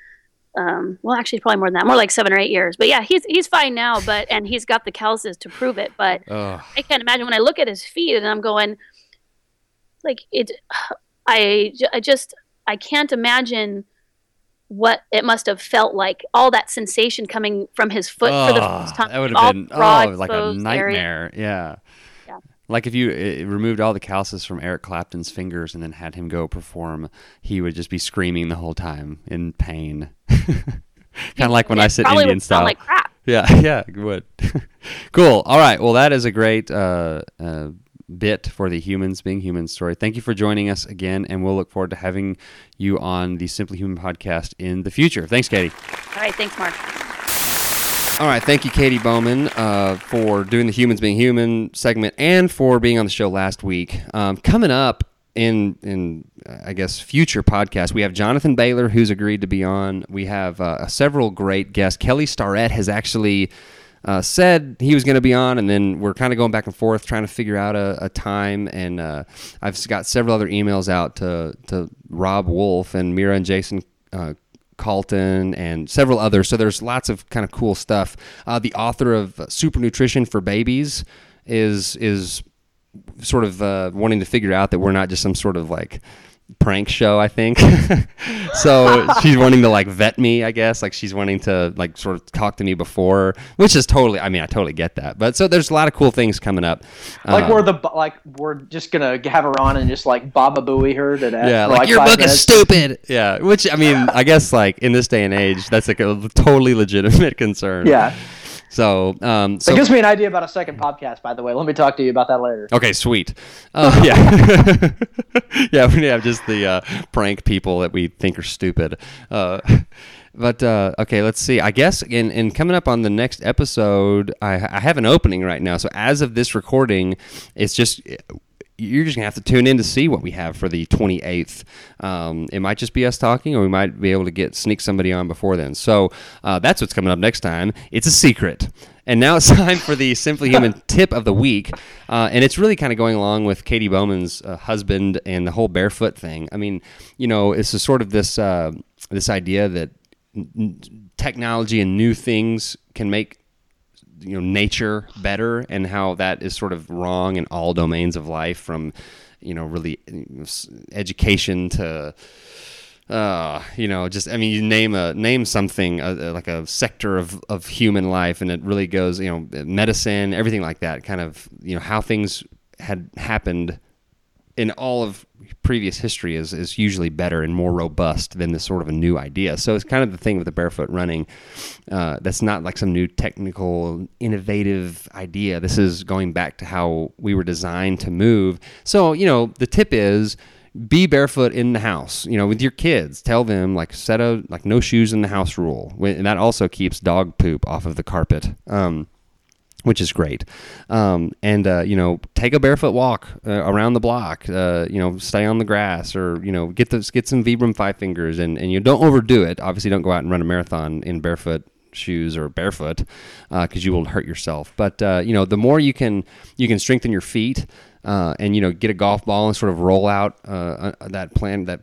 Um, well, actually, probably more than that, more like seven or eight years. But yeah, he's he's fine now. But and he's got the calluses to prove it. But Oh, I can't imagine when I look at his feet and I'm going, like it. I I just I can't imagine what it must have felt like. All that sensation coming from his foot for the first time. that would have been oh, like a exposed area. nightmare. Yeah. Like if you uh, removed all the calluses from Eric Clapton's fingers and then had him go perform, he would just be screaming the whole time in pain. <laughs> kind of like when I sit Indian would sound style. like crap. <laughs> Yeah, yeah, it would. <laughs> cool. All right. Well, that is a great uh, uh, bit for the humans being human story. Thank you for joining us again, and we'll look forward to having you on the Simply Human podcast in the future. Thanks, Katy. All right, thanks, Mark. All right. Thank you, Katy Bowman, uh, for doing the humans being human segment and for being on the show last week. Um, coming up in in uh, I guess future podcasts, we have Jonathan Bailor who's agreed to be on. We have uh, several great guests. Kelly Starrett has actually uh, said he was going to be on, and then we're kind of going back and forth trying to figure out a, a time. And uh, I've got several other emails out to to Robb Wolf and Mira and Jason. Uh, Calton and several others. So there's lots of kind of cool stuff. Uh, the author of Super Nutrition for Babies is is sort of uh, wanting to figure out that we're not just some sort of like prank show. I think <laughs> so. she's wanting to like vet me. I guess like she's wanting to like sort of talk to me before, which is totally. I mean, I totally get that. But so there's a lot of cool things coming up. Like Uh, we're the like we're just gonna have her on and just like Baba Booey her to death. yeah, for, like, your five book is stupid. Yeah, which I mean, I guess like in this day and age, that's like a totally legitimate <laughs> concern. Yeah, So, um, so it gives me an idea about a second podcast. By the way, let me talk to you about that later. Okay, sweet. Uh, <laughs> yeah, <laughs> yeah. We have just the uh, prank people that we think are stupid. Uh, <laughs> but uh, okay, let's see. I guess in, in coming up on the next episode, I, I have an opening right now. So as of this recording, it's just you're just gonna have to tune in to see what we have for the 28th. Um, it might just be us talking, or we might be able to get sneak somebody on before then. So uh, that's what's coming up next time. It's a secret. And now it's <laughs> time for the Simply Human <laughs> tip of the week, uh, and it's really kind of going along with Katy Bowman's uh, husband and the whole barefoot thing. I mean, you know, it's a sort of this uh, this idea that technology and new things can make you know nature better and how that is sort of wrong in all domains of life from you know really education to uh, you know, just I mean, you name a name something uh, uh, like a sector of, of human life, and it really goes, you know, medicine, everything like that. Kind of, you know, how things had happened in all of previous history is, is usually better and more robust than this sort of a new idea. So it's kind of the thing with the barefoot running. Uh, that's not like some new technical, innovative idea. This is going back to how we were designed to move. So, you know, the tip is be barefoot in the house, you know, with your kids. Tell them like set a like no shoes in the house rule. And that also keeps dog poop off of the carpet. Um, which is great. Um, and uh, you know, take a barefoot walk uh, around the block. Uh, you know, stay on the grass, or you know, get those get some Vibram five fingers, and and you don't overdo it. Obviously, don't go out and run a marathon in barefoot shoes or barefoot because uh, you will hurt yourself. But uh, you know, the more you can you can strengthen your feet. Uh, and you know, get a golf ball and sort of roll out that plan that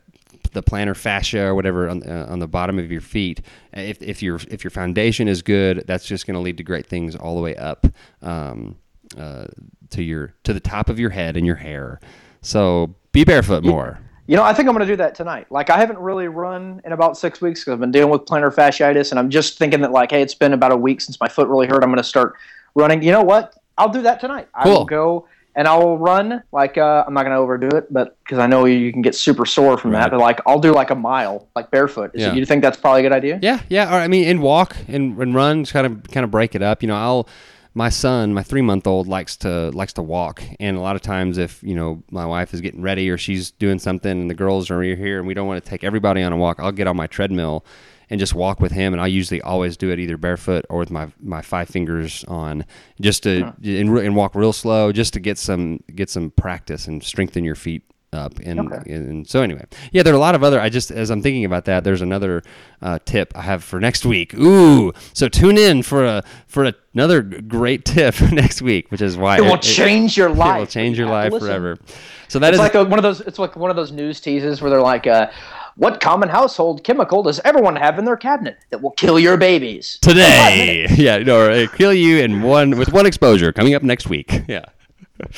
the plantar fascia or whatever on, uh, on the bottom of your feet. If, if your if your foundation is good, that's just going to lead to great things all the way up um, uh, to your to the top of your head and your hair. So be barefoot more. You know, I think I'm going to do that tonight. Like, I haven't really run in about six weeks because I've been dealing with plantar fasciitis, and I'm just thinking that, like, hey, it's been about a week since my foot really hurt. I'm going to start running. You know what? I'll do that tonight. Cool. I will go and I will run like uh, I'm not gonna overdo it, but because I know you can get super sore from Right. that. But like I'll do like a mile, like barefoot. Is Yeah. it, you think that's probably a good idea? Yeah, yeah. Or I mean, and walk and, and run, just kind of kind of break it up. You know, I'll my son, my three month old, likes to likes to walk, and a lot of times, if you know my wife is getting ready or she's doing something, and the girls are here, and we don't want to take everybody on a walk, I'll get on my treadmill and just walk with him, and I usually always do it either barefoot or with my my five fingers on, just to and, re- and walk real slow, just to get some get some practice and strengthen your feet up and, Okay. and so anyway yeah there are a lot of other i just as i'm thinking about that there's another uh, tip i have for next week ooh so tune in for a for a, another great tip for <laughs> next week which is why It will change your life. it will change your You life listen. forever so that It's is like a, one of those. It's like one of those news teases where they're like, uh, "What common household chemical does everyone have in their cabinet that will kill your babies?" today <laughs> yeah no kill you in one with one exposure coming up next week <laughs> yeah <laughs>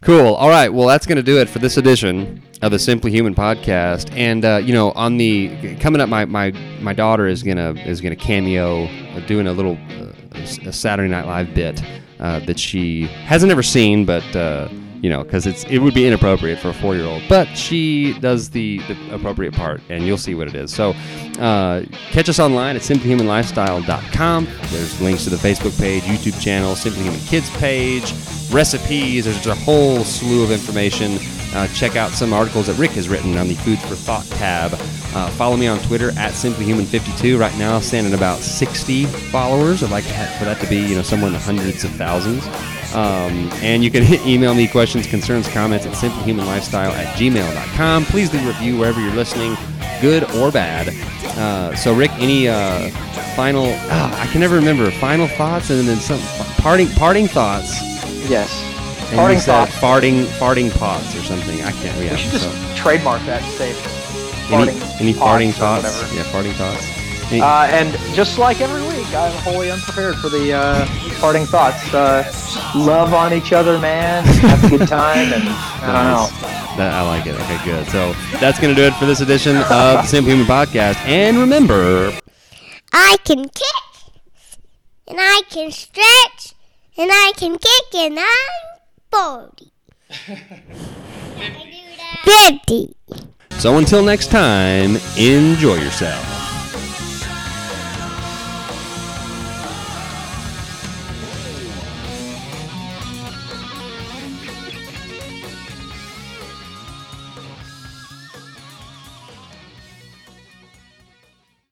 Cool. All right. Well, that's going to do it for this edition of the Simply Human podcast. And uh, you know, on the coming up, my my my daughter is gonna is gonna cameo, uh, doing a little uh, a Saturday Night Live bit uh, that she hasn't ever seen, but uh, you know, because it's it would be inappropriate for a four year old. But she does the the appropriate part, and you'll see what it is. So. Uh, catch us online at simplyhumanlifestyle.com. There's links to the Facebook page, YouTube channel, Simply Human Kids page, recipes. There's a whole slew of information. Uh, check out some articles that Rick has written on the Food for Thought tab. Uh, follow me on Twitter at simplyhuman52. Right now, I'm standing about 60 followers. I'd like for that to be, you know, somewhere in the hundreds of thousands. Um, and you can <laughs> email me questions, concerns, comments at simplyhumanlifestyle at gmail.com. Please leave a review wherever you're listening, good or bad. Uh, so, Rick, any uh, final? ah, I can never remember. Final thoughts, and then some parting parting thoughts. Yes. And Parting thoughts. farting farting pots or something. I can't. Yeah. We should just so, trademark that and say any farting any pots farting thoughts? whatever. Yeah, farting thoughts. Any- Uh, and just like every week, I'm wholly unprepared for the uh, parting thoughts. Uh, love on each other, man. Have a good time, and <laughs> I don't know. That, I like it. Okay, good. So that's going to do it for this edition of the Simple Human Podcast. And remember, I can kick, and I can stretch, and I can kick, and I'm 40. <laughs> 50. so until next time, enjoy yourself.